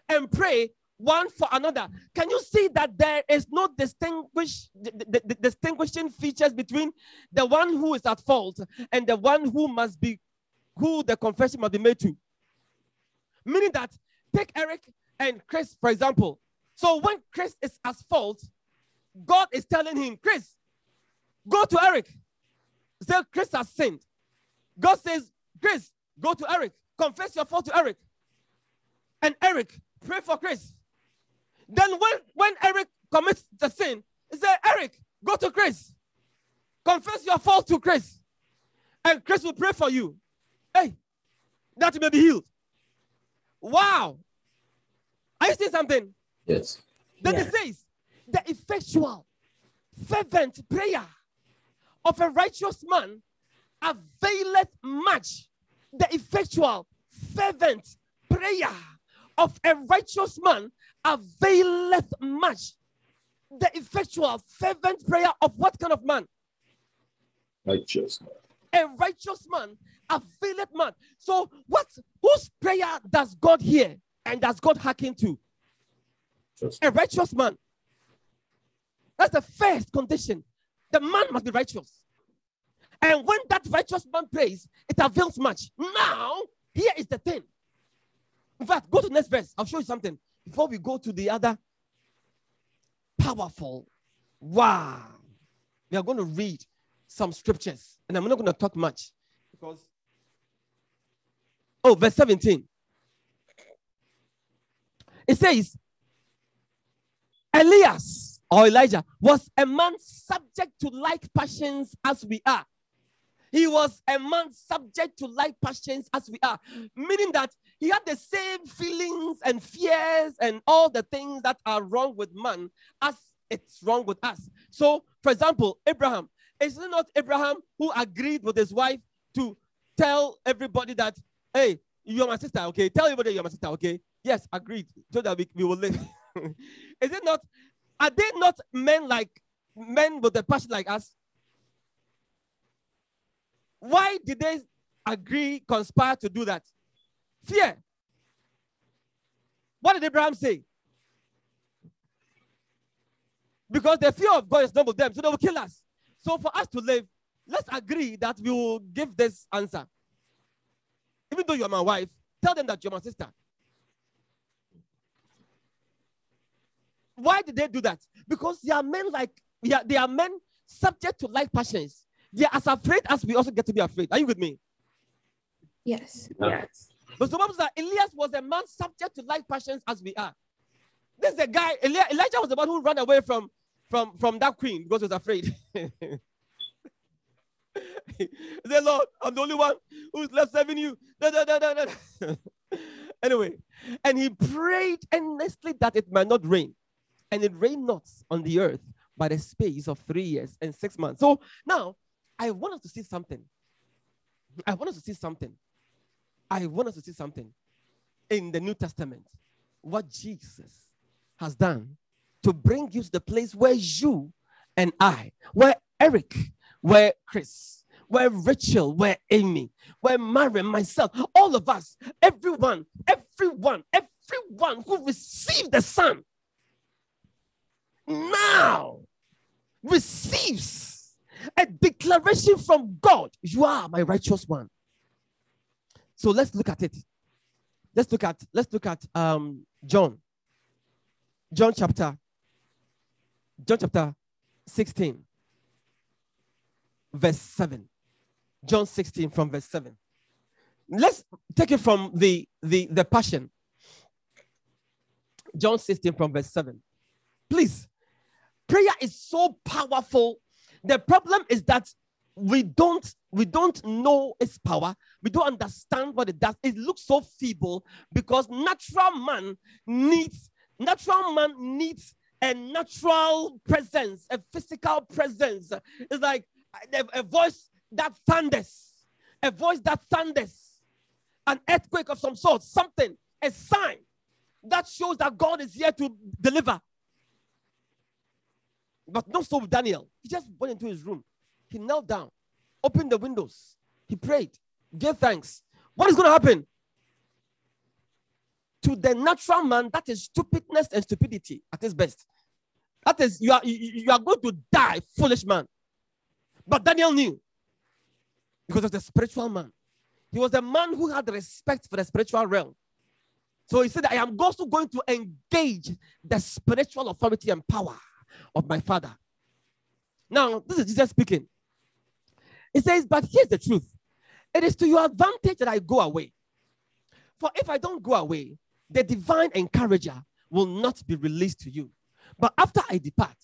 And pray one for another. Can you see that there is no distinguish the, distinguishing features between the one who is at fault and the one who must be who the confession must be made to? Meaning that take Eric and Chris, for example. So when Chris is at fault, God is telling him, Chris, go to Eric. Say Chris has sinned. God says, Chris, go to Eric. Confess your fault to Eric. And Eric, pray for Chris. Then when, when Eric commits the sin, he said, Eric, go to Chris. Confess your fault to Chris. And Chris will pray for you. Hey, that you may be healed. Wow. Are you seeing something? Yes. Then Yeah. it says, the effectual, fervent prayer of a righteous man availeth much. The effectual, fervent prayer of a righteous man availeth much. The effectual, fervent prayer of what kind of man? Righteous. man. A righteous man availeth much. So, what whose prayer does God hear and does God hearken to? A righteous man. That's the first condition. The man must be righteous. And when that righteous man prays, it avails much. Now, here is the thing. In fact, go to next verse. I'll show you something before we go to the other powerful. Wow. We are going to read some scriptures, and I'm not going to talk much because. Oh, verse 17. It says, Elias or Elijah was a man subject to like passions as we are. He was a man subject to like passions as we are, meaning that he had the same feelings and fears and all the things that are wrong with man as it's wrong with us. So, for example, Abraham, is it not Abraham who agreed with his wife to tell everybody that, hey, you're my sister, okay? Tell everybody you're my sister, okay? Yes, agreed, so that we, we will live. is it not? Are they not men like men with a passion like us? Why did they agree, conspire to do that? Fear. What did Abraham say? Because the fear of God is not with them, so they will kill us. So for us to live, let's agree that we will give this answer. Even though you're my wife, tell them that you're my sister. Why did they do that? Because they are men like they are, they are men subject to like passions. They are as afraid as we also get to be afraid. Are you with me? Yes. Yes. But the Bible says that Elias was a man subject to like passions as we are. This is the guy, Eli- Elijah was the one who ran away from, from, from that queen because he was afraid. he said, Lord, I'm the only one who's left serving you. Da, da, da, da, da. anyway, and he prayed earnestly that it might not rain. And it rained not on the earth by the space of three years and six months. So now I want us to see something. I want us to see something. I want us to see something in the New Testament. What Jesus has done to bring you to the place where you and I, where Eric, where Chris, where Rachel, where Amy, where Mariam, myself, all of us, everyone, everyone, everyone who received the Son now receives a declaration from God you are my righteous one. So let's look at it. Let's look at let's look at um John. John chapter John chapter 16 verse 7. John 16 from verse 7. Let's take it from the the the passion. John 16 from verse 7. Please. Prayer is so powerful. The problem is that we don't we don't know its power. We don't understand what it does. It looks so feeble because natural man needs natural man needs a natural presence a physical presence. It's like a, a voice that thunders a voice that thunders an earthquake of some sort something a sign that shows that god is here to deliver but not so daniel he just went into his room he knelt down, opened the windows, he prayed, gave thanks. What is going to happen? To the natural man, that is stupidness and stupidity at its best. That is, you are, you, you are going to die, foolish man. But Daniel knew because he was a spiritual man. He was a man who had respect for the spiritual realm. So he said, I am also going to engage the spiritual authority and power of my father. Now, this is Jesus speaking. He says, But here's the truth it is to your advantage that I go away. For if I don't go away, the divine encourager will not be released to you. But after I depart,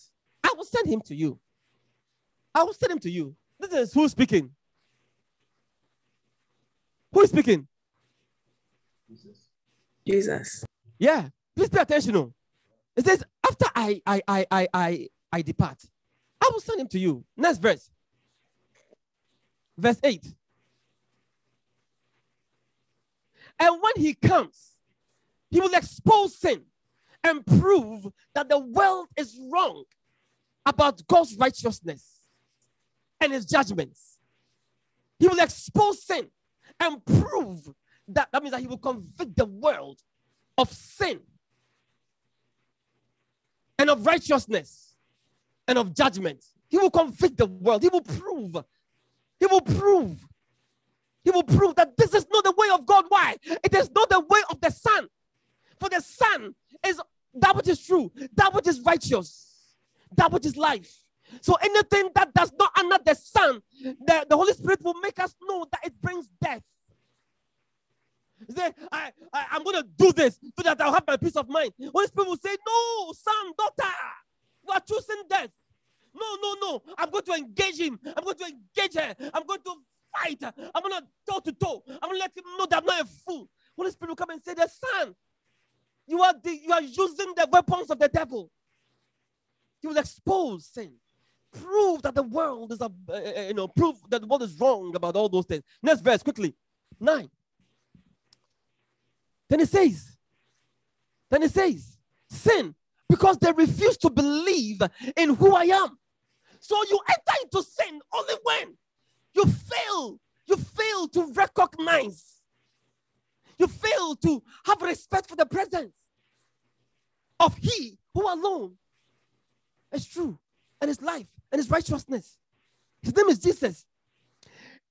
I will send him to you. I will send him to you. This is who's speaking. Who is speaking? Jesus. Jesus. Yeah, please pay attention. Oh. It says, after I I I I I, I depart, I will send him to you. Next verse. Verse 8. And when he comes, he will expose sin and prove that the world is wrong about God's righteousness and his judgments. He will expose sin and prove that that means that he will convict the world of sin and of righteousness and of judgment. He will convict the world. He will prove he will prove. He will prove that this is not the way of God. Why? It is not the way of the Son. For the Son is that which is true, that which is righteous, that which is life. So anything that does not honor the Son, the, the Holy Spirit will make us know that it brings death. Say, I, I, I'm going to do this so that I'll have my peace of mind. Spirit will say, No, son, daughter, you are choosing death. No, no, no. I'm going to engage him. I'm going to engage her. I'm going to fight. I'm going to toe to toe. I'm going to let him know that I'm not a fool. Holy Spirit will come and say, The son, you are the, you are using the weapons of the devil. He will expose sin. Prove that the world is a uh, you know, prove that the world is wrong about all those things. Next verse, quickly. Nine. Then it says, then it says, sin, because they refuse to believe in who I am. So you enter into sin only when you fail. You fail to recognize. You fail to have respect for the presence of He who alone is true and His life and His righteousness. His name is Jesus.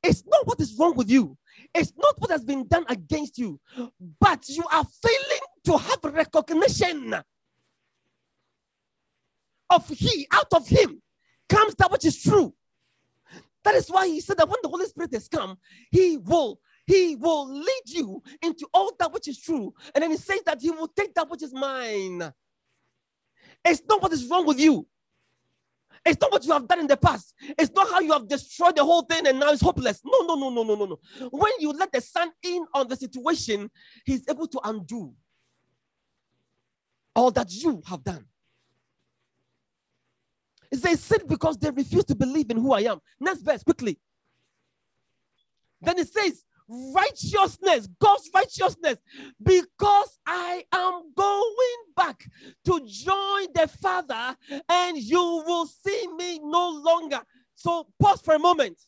It's not what is wrong with you. It's not what has been done against you, but you are failing to have recognition of He, out of Him, comes that which is true. That is why he said that when the Holy Spirit has come, he will he will lead you into all that which is true. And then he says that he will take that which is mine. It's not what is wrong with you. It's not what you have done in the past. It's not how you have destroyed the whole thing and now it's hopeless. No, no, no, no, no, no, no. When you let the son in on the situation, he's able to undo all that you have done. It says, sin because they refuse to believe in who I am. Next verse, quickly. Then it says, righteousness, God's righteousness, because I am going back to join the Father, and you will see me no longer. So, pause for a moment.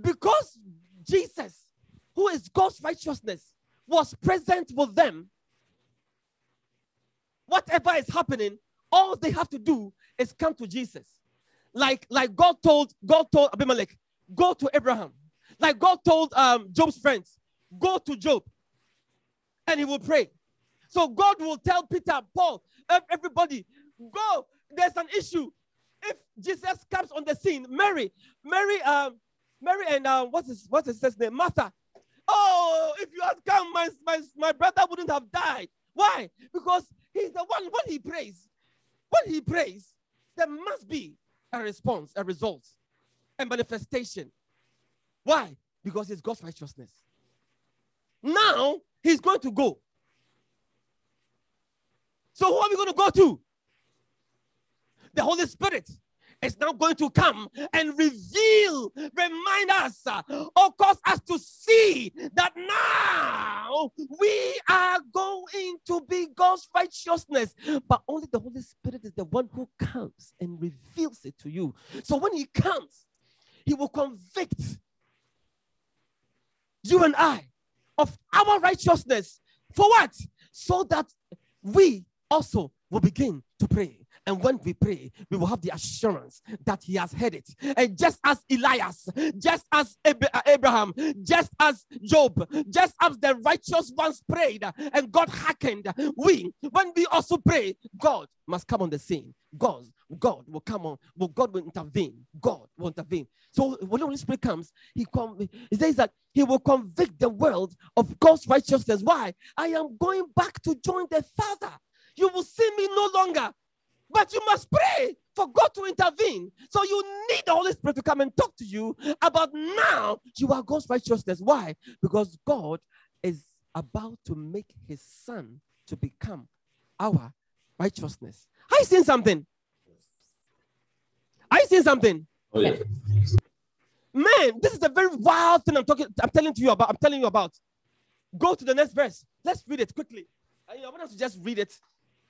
Because Jesus, who is God's righteousness, was present with them, whatever is happening, all they have to do is come to Jesus. Like, like God told God told Abimelech, go to Abraham. Like God told um, Job's friends, go to Job, and he will pray. So God will tell Peter, Paul, everybody, go. There's an issue. If Jesus comes on the scene, Mary, Mary, um, Mary, and uh, what's his what's his name? Martha. Oh, if you had come, my, my, my brother wouldn't have died. Why? Because he's the one when he prays, when he prays, there must be a response, a result, a manifestation. Why? Because it's God's righteousness. Now he's going to go. So who are we going to go to? The Holy Spirit is now going to come and reveal, remind us, uh, or cause us to see that now we are going to be God's righteousness. But only the Holy Spirit is the one who comes and reveals it to you. So when He comes, He will convict you and I of our righteousness. For what? So that we also will begin to pray. And when we pray, we will have the assurance that He has heard it. And just as Elias, just as uh, Abraham, just as Job, just as the righteous ones prayed and God hearkened, we, when we also pray, God must come on the scene. God, God will come on. Well, God will intervene. God will intervene. So when the Holy Spirit comes, He come. He says that He will convict the world of God's righteousness. Why? I am going back to join the Father. You will see me no longer. But you must pray for God to intervene. So you need the Holy Spirit to come and talk to you about now you are God's righteousness. Why? Because God is about to make his son to become our righteousness. Are you seeing something? Are you seeing something? Oh, yeah. Man, this is a very wild thing I'm talking, I'm telling to you about. I'm telling you about. Go to the next verse. Let's read it quickly. I want us to just read it.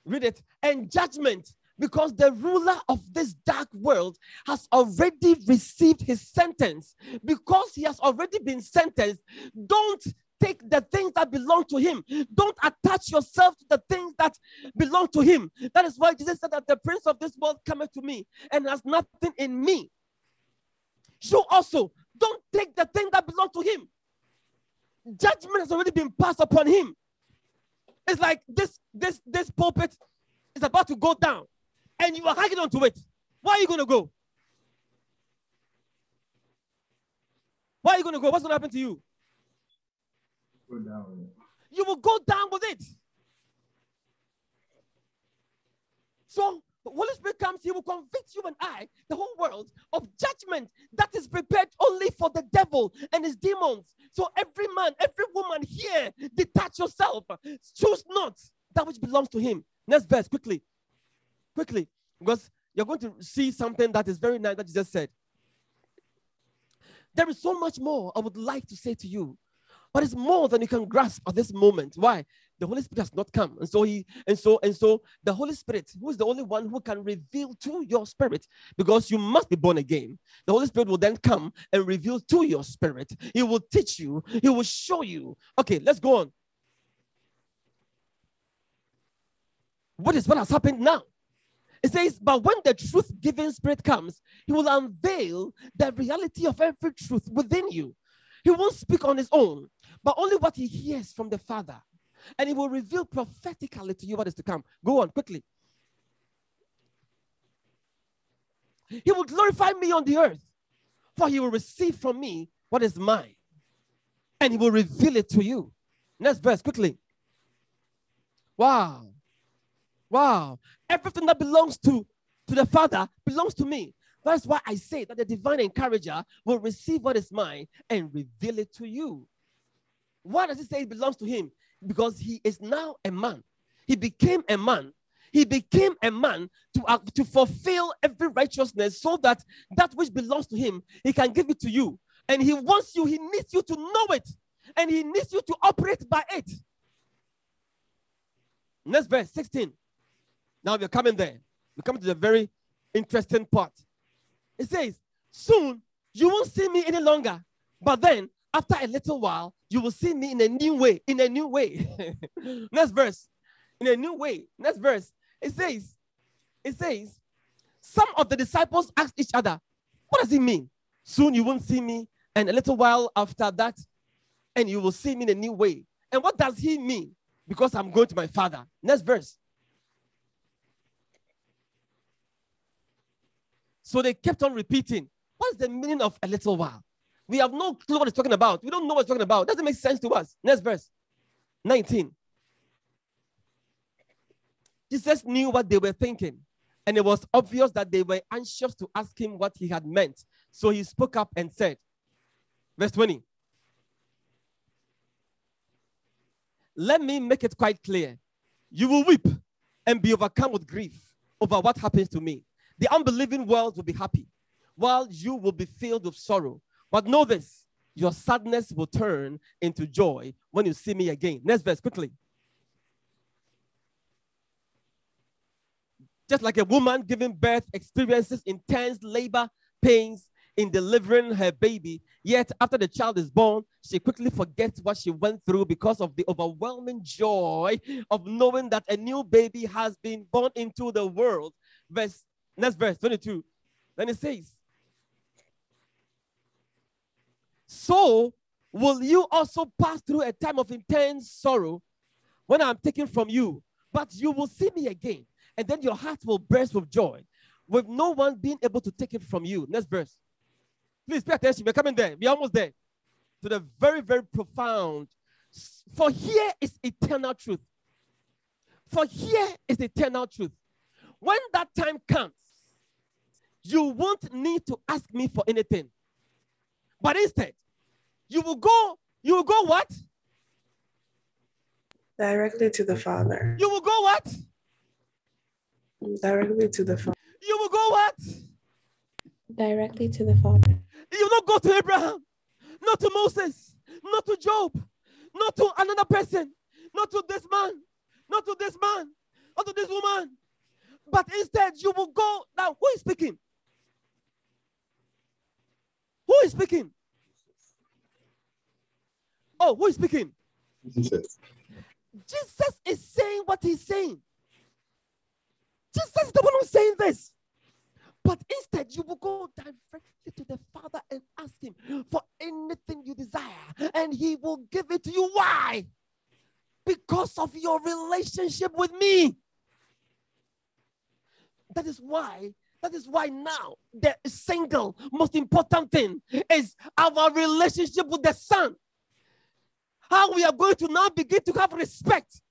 Read it. And judgment because the ruler of this dark world has already received his sentence. Because he has already been sentenced, don't take the things that belong to him. Don't attach yourself to the things that belong to him. That is why Jesus said that the prince of this world cometh to me and has nothing in me. You also don't take the thing that belong to him. Judgment has already been passed upon him. It's like this this this pulpit is about to go down and you are hanging on to it, where are you going to go? Where are you going to go? What's going to happen to you? Go down. You will go down with it. So, Holy Spirit comes, He will convict you and I, the whole world, of judgment that is prepared only for the devil and his demons. So, every man, every woman here, detach yourself. Choose not that which belongs to Him. Next verse, quickly quickly because you're going to see something that is very nice that Jesus said. There is so much more I would like to say to you, but it's more than you can grasp at this moment. Why? The Holy Spirit has not come. And so he and so and so the Holy Spirit, who is the only one who can reveal to your spirit, because you must be born again. The Holy Spirit will then come and reveal to your spirit. He will teach you, he will show you. Okay, let's go on. What is what has happened now? It says, But when the truth giving spirit comes, he will unveil the reality of every truth within you. He won't speak on his own, but only what he hears from the Father. And he will reveal prophetically to you what is to come. Go on quickly. He will glorify me on the earth, for he will receive from me what is mine, and he will reveal it to you. Next verse, quickly. Wow. Wow. Everything that belongs to, to the Father belongs to me. That's why I say that the divine encourager will receive what is mine and reveal it to you. Why does he say it belongs to him? Because he is now a man. He became a man. He became a man to, uh, to fulfill every righteousness so that that which belongs to him, he can give it to you. And he wants you, he needs you to know it, and he needs you to operate by it. Next verse 16. Now we're coming there. We come to the very interesting part. It says, Soon you won't see me any longer, but then after a little while, you will see me in a new way. In a new way. Next verse. In a new way. Next verse. It says, It says, some of the disciples asked each other, What does it mean? Soon you won't see me, and a little while after that, and you will see me in a new way. And what does he mean? Because I'm going to my father. Next verse. So they kept on repeating, What's the meaning of a little while? We have no clue what it's talking about. We don't know what it's talking about. Doesn't make sense to us. Next verse 19. Jesus knew what they were thinking, and it was obvious that they were anxious to ask him what he had meant. So he spoke up and said, Verse 20. Let me make it quite clear. You will weep and be overcome with grief over what happens to me. The unbelieving world will be happy, while you will be filled with sorrow. But know this your sadness will turn into joy when you see me again. Next verse, quickly. Just like a woman giving birth experiences intense labor pains in delivering her baby, yet after the child is born, she quickly forgets what she went through because of the overwhelming joy of knowing that a new baby has been born into the world. Verse next verse 22. Then it says, So will you also pass through a time of intense sorrow when I'm taken from you, but you will see me again, and then your heart will burst with joy, with no one being able to take it from you. Next verse. Please pay attention. We're coming there. We're almost there. To the very, very profound. For here is eternal truth. For here is eternal truth. When that time comes, you won't need to ask me for anything. But instead, you will go, you will go what? Directly to the Father. You will go what? Directly to the Father. You will go what? Directly to the Father. You will not go to Abraham, not to Moses, not to Job, not to another person, not to this man, not to this man, not to this woman. But instead, you will go. Now, who is speaking? Who is speaking? Oh, who is speaking? Jesus. Jesus is saying what he's saying. Jesus is the one who's saying this. But instead, you will go directly to the Father and ask Him for anything you desire, and He will give it to you. Why? Because of your relationship with me. That is why. That is why now the single most important thing is our relationship with the Son. How we are going to now begin to have respect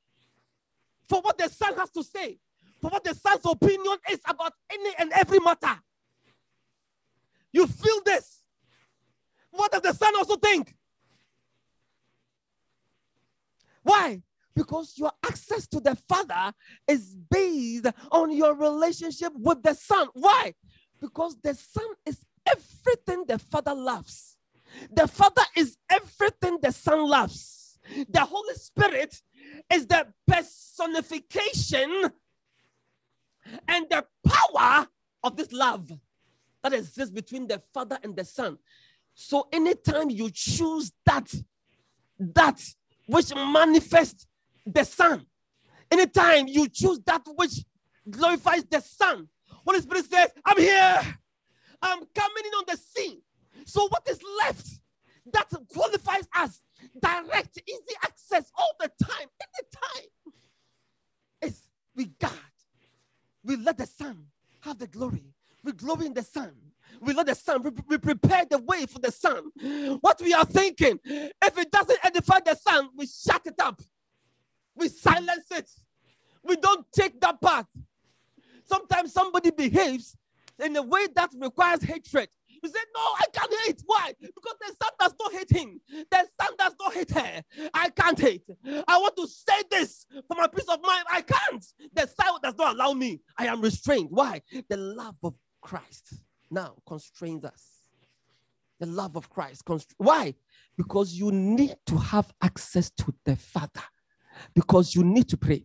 for what the Son has to say for what the son's opinion is about any and every matter. You feel this. What does the son also think? Why? Because your access to the Father is based on your relationship with the Son. Why? Because the Son is everything the Father loves. The Father is everything the Son loves. The Holy Spirit is the personification and the power of this love that exists between the Father and the Son. So anytime you choose that, that which manifests the Son, anytime you choose that which glorifies the Son, Holy Spirit says, I'm here. I'm coming in on the scene. So what is left that qualifies us direct, easy access all the time, anytime is with God we let the Son have the glory. We glory in the Son. We let the Son. We, we prepare the way for the Son. What we are thinking, if it doesn't edify the Son, we shut it up. We silence it. We don't take that path. Sometimes somebody behaves in a way that requires hatred. You say, No, I can't hate. Why? Because the son does not hate him. The son does not hate her. I can't hate. I want to say this for my peace of mind. I can't. The son does not allow me. I am restrained. Why? The love of Christ now constrains us. The love of Christ. Const- Why? Because you need to have access to the Father. Because you need to pray.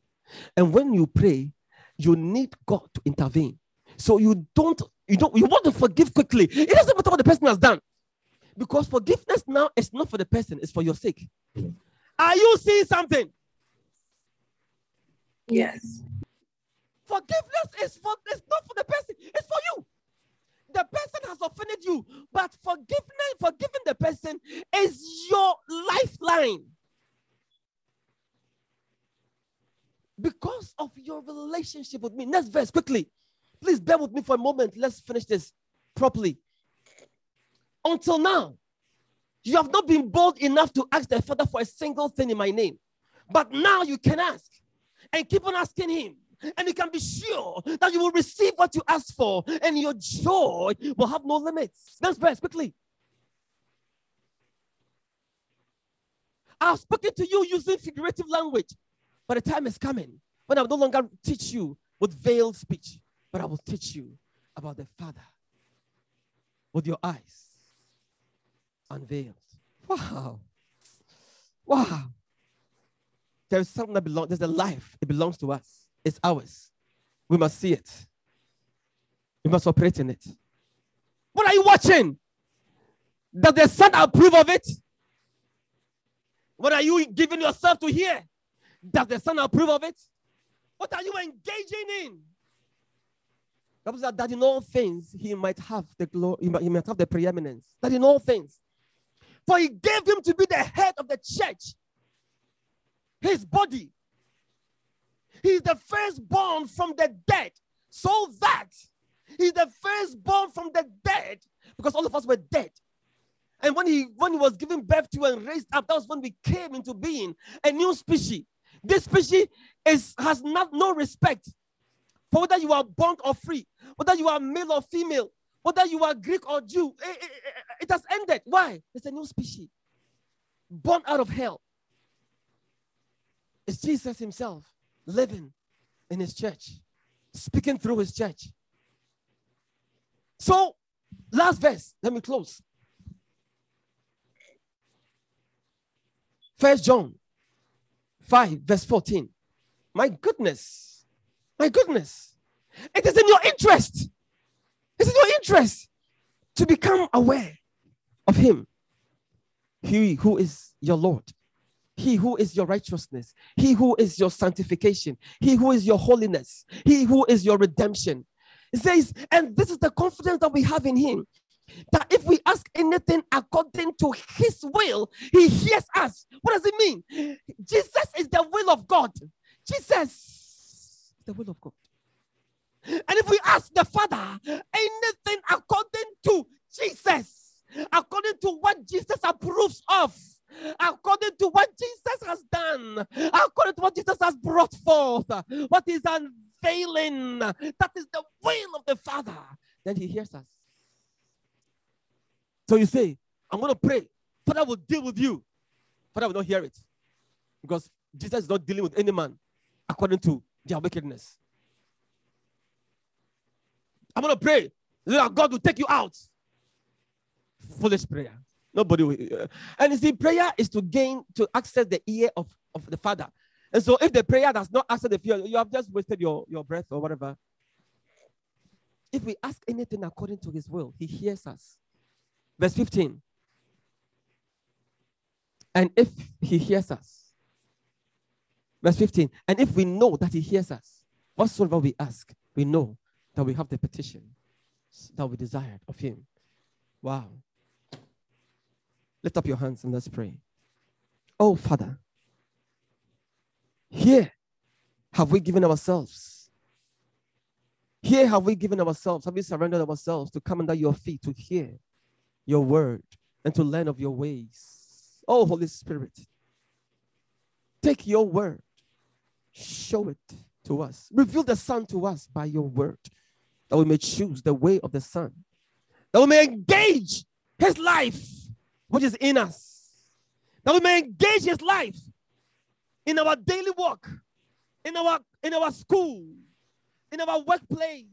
And when you pray, you need God to intervene. So you don't, you don't, you want to forgive quickly. It doesn't matter what the person has done. Because forgiveness now is not for the person, it's for your sake. Are you seeing something? Yes. Forgiveness is for it's not for the person, it's for you. The person has offended you, but forgiveness, forgiving the person is your lifeline. Because of your relationship with me. Next verse, quickly. Please bear with me for a moment. Let's finish this properly. Until now, you have not been bold enough to ask the Father for a single thing in my name. But now you can ask and keep on asking Him. And you can be sure that you will receive what you ask for, and your joy will have no limits. Next verse, quickly. I've spoken to you using figurative language, but the time is coming when I will no longer teach you with veiled speech, but I will teach you about the Father with your eyes unveiled. Wow. Wow. There's something that belongs, there's a life, it belongs to us, it's ours. We must see it, we must operate in it. What are you watching? Does the Son approve of it? What are you giving yourself to hear? Does the Son approve of it? What are you engaging in? Bible says that in all things he might have the glory, he might, have the preeminence. That in all things. For he gave him to be the head of the church, his body. He's the firstborn from the dead, so that he's the firstborn from the dead, because all of us were dead. And when he when he was given birth to and raised up, that was when we came into being a new species. This species is has not no respect for whether you are born or free, whether you are male or female, whether you are Greek or Jew. It, it, it has ended. Why? It's a new species born out of hell. It's Jesus Himself living in His church, speaking through His church. So, last verse, let me close. First John 5, verse 14. My goodness, my goodness, it is in your interest. It is in your interest to become aware of Him. He who is your Lord, He who is your righteousness, He who is your sanctification, He who is your holiness, He who is your redemption. It says, and this is the confidence that we have in Him that if we ask anything according to his will, he hears us. What does it mean? Jesus is the will of God. Jesus, the will of God. And if we ask the Father anything according to Jesus, according to what Jesus approves of, according to what Jesus has done, according to what Jesus has brought forth, what is unveiling, that is the will of the Father, then he hears us. So you say, I'm going to pray. Father will deal with you. Father will not hear it. Because Jesus is not dealing with any man according to their wickedness. I'm going to pray that God will take you out. Foolish prayer. Nobody will. Uh, and you see, prayer is to gain, to access the ear of, of the Father. And so if the prayer does not access the ear, you have just wasted your, your breath or whatever. If we ask anything according to his will, he hears us. Verse 15. And if he hears us, verse 15, and if we know that he hears us, whatsoever we ask, we know that we have the petition that we desired of him. Wow. Lift up your hands and let's pray. Oh, Father, here have we given ourselves. Here have we given ourselves, have we surrendered ourselves to come under your feet to hear your word and to learn of your ways. Oh, Holy Spirit, take your word, show it to us, reveal the Son to us by your word, that we may choose the way of the Son, that we may engage his life, which is in us, that we may engage his life in our daily work, in our in our school, in our workplace,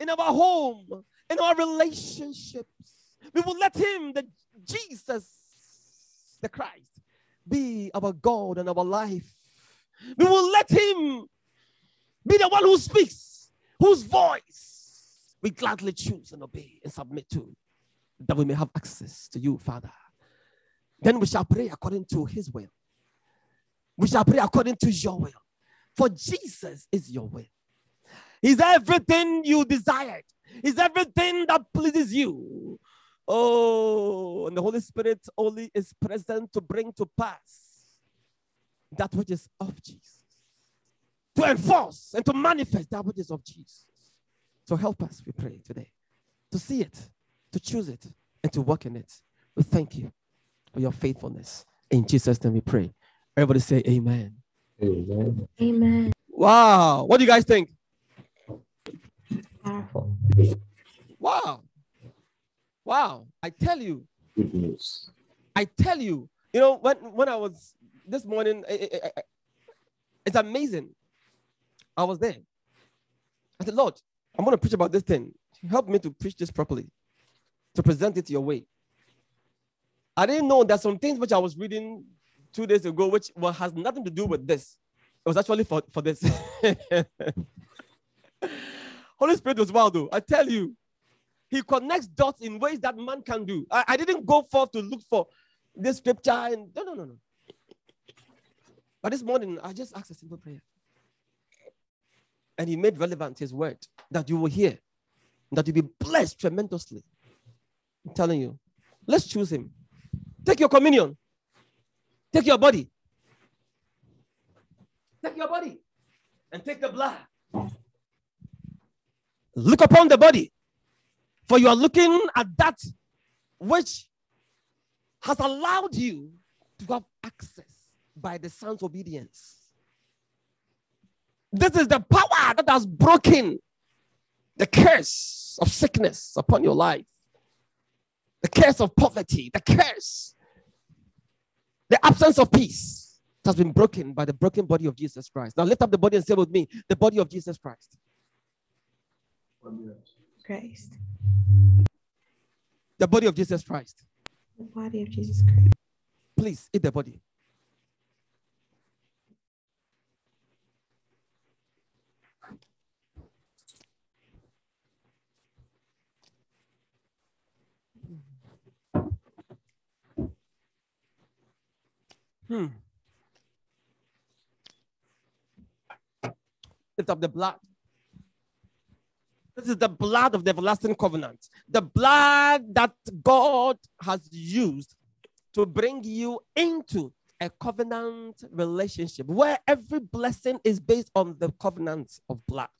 in our home, in our relationships We will let him, the Jesus, the Christ, be our God and our life. We will let him be the one who speaks, whose voice we gladly choose and obey and submit to, that we may have access to you, Father. Then we shall pray according to his will. We shall pray according to your will. For Jesus is your will. He's everything you desired. He's everything that pleases you. Oh, and the Holy Spirit only is present to bring to pass that which is of Jesus, to enforce and to manifest that which is of Jesus. So help us, we pray today, to see it, to choose it, and to work in it. We thank you for your faithfulness. In Jesus' name we pray. Everybody say amen. Amen. Amen. Wow. What do you guys think? Powerful. Wow. Wow. I tell you, Good news. I tell you, you know, when, when I was this morning, I- I- I- I- it's amazing. I was there. I said, Lord, I'm going to preach about this thing. Help me to preach this properly, to present it your way. I didn't know that some things which I was reading two days ago, which well, has nothing to do with this, it was actually for, for this. Holy Spirit was wild, though. I tell you, He connects dots in ways that man can do. I, I didn't go forth to look for this scripture and no, no, no, no. But this morning, I just asked a simple prayer. And he made relevant his word that you will hear, that you'll be blessed tremendously. I'm telling you. Let's choose him. Take your communion. Take your body. Take your body and take the blood. Look upon the body, for you are looking at that which has allowed you to have access by the son's obedience. This is the power that has broken the curse of sickness upon your life, the curse of poverty, the curse, the absence of peace has been broken by the broken body of Jesus Christ. Now lift up the body and say with me, the body of Jesus Christ. Christ. The body of Jesus Christ. The body of Jesus Christ. Please eat the body. Hmm. Lift up the blood. This is the blood of the everlasting covenant. The blood that God has used to bring you into a covenant relationship where every blessing is based on the covenant of blood.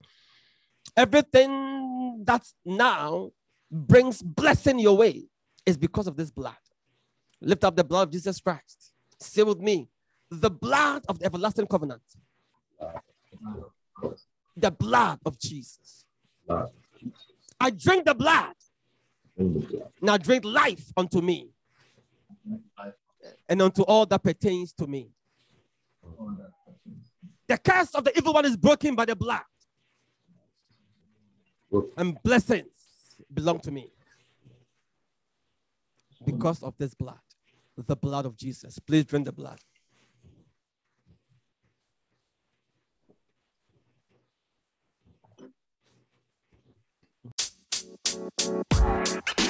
Everything that now brings blessing your way is because of this blood. Lift up the blood of Jesus Christ. Say with me, the blood of the everlasting covenant, the blood of Jesus. Blood. I drink the blood. Now drink life unto me and unto all that pertains to me. The curse of the evil one is broken by the blood, and blessings belong to me because of this blood, the blood of Jesus. Please drink the blood. Bye.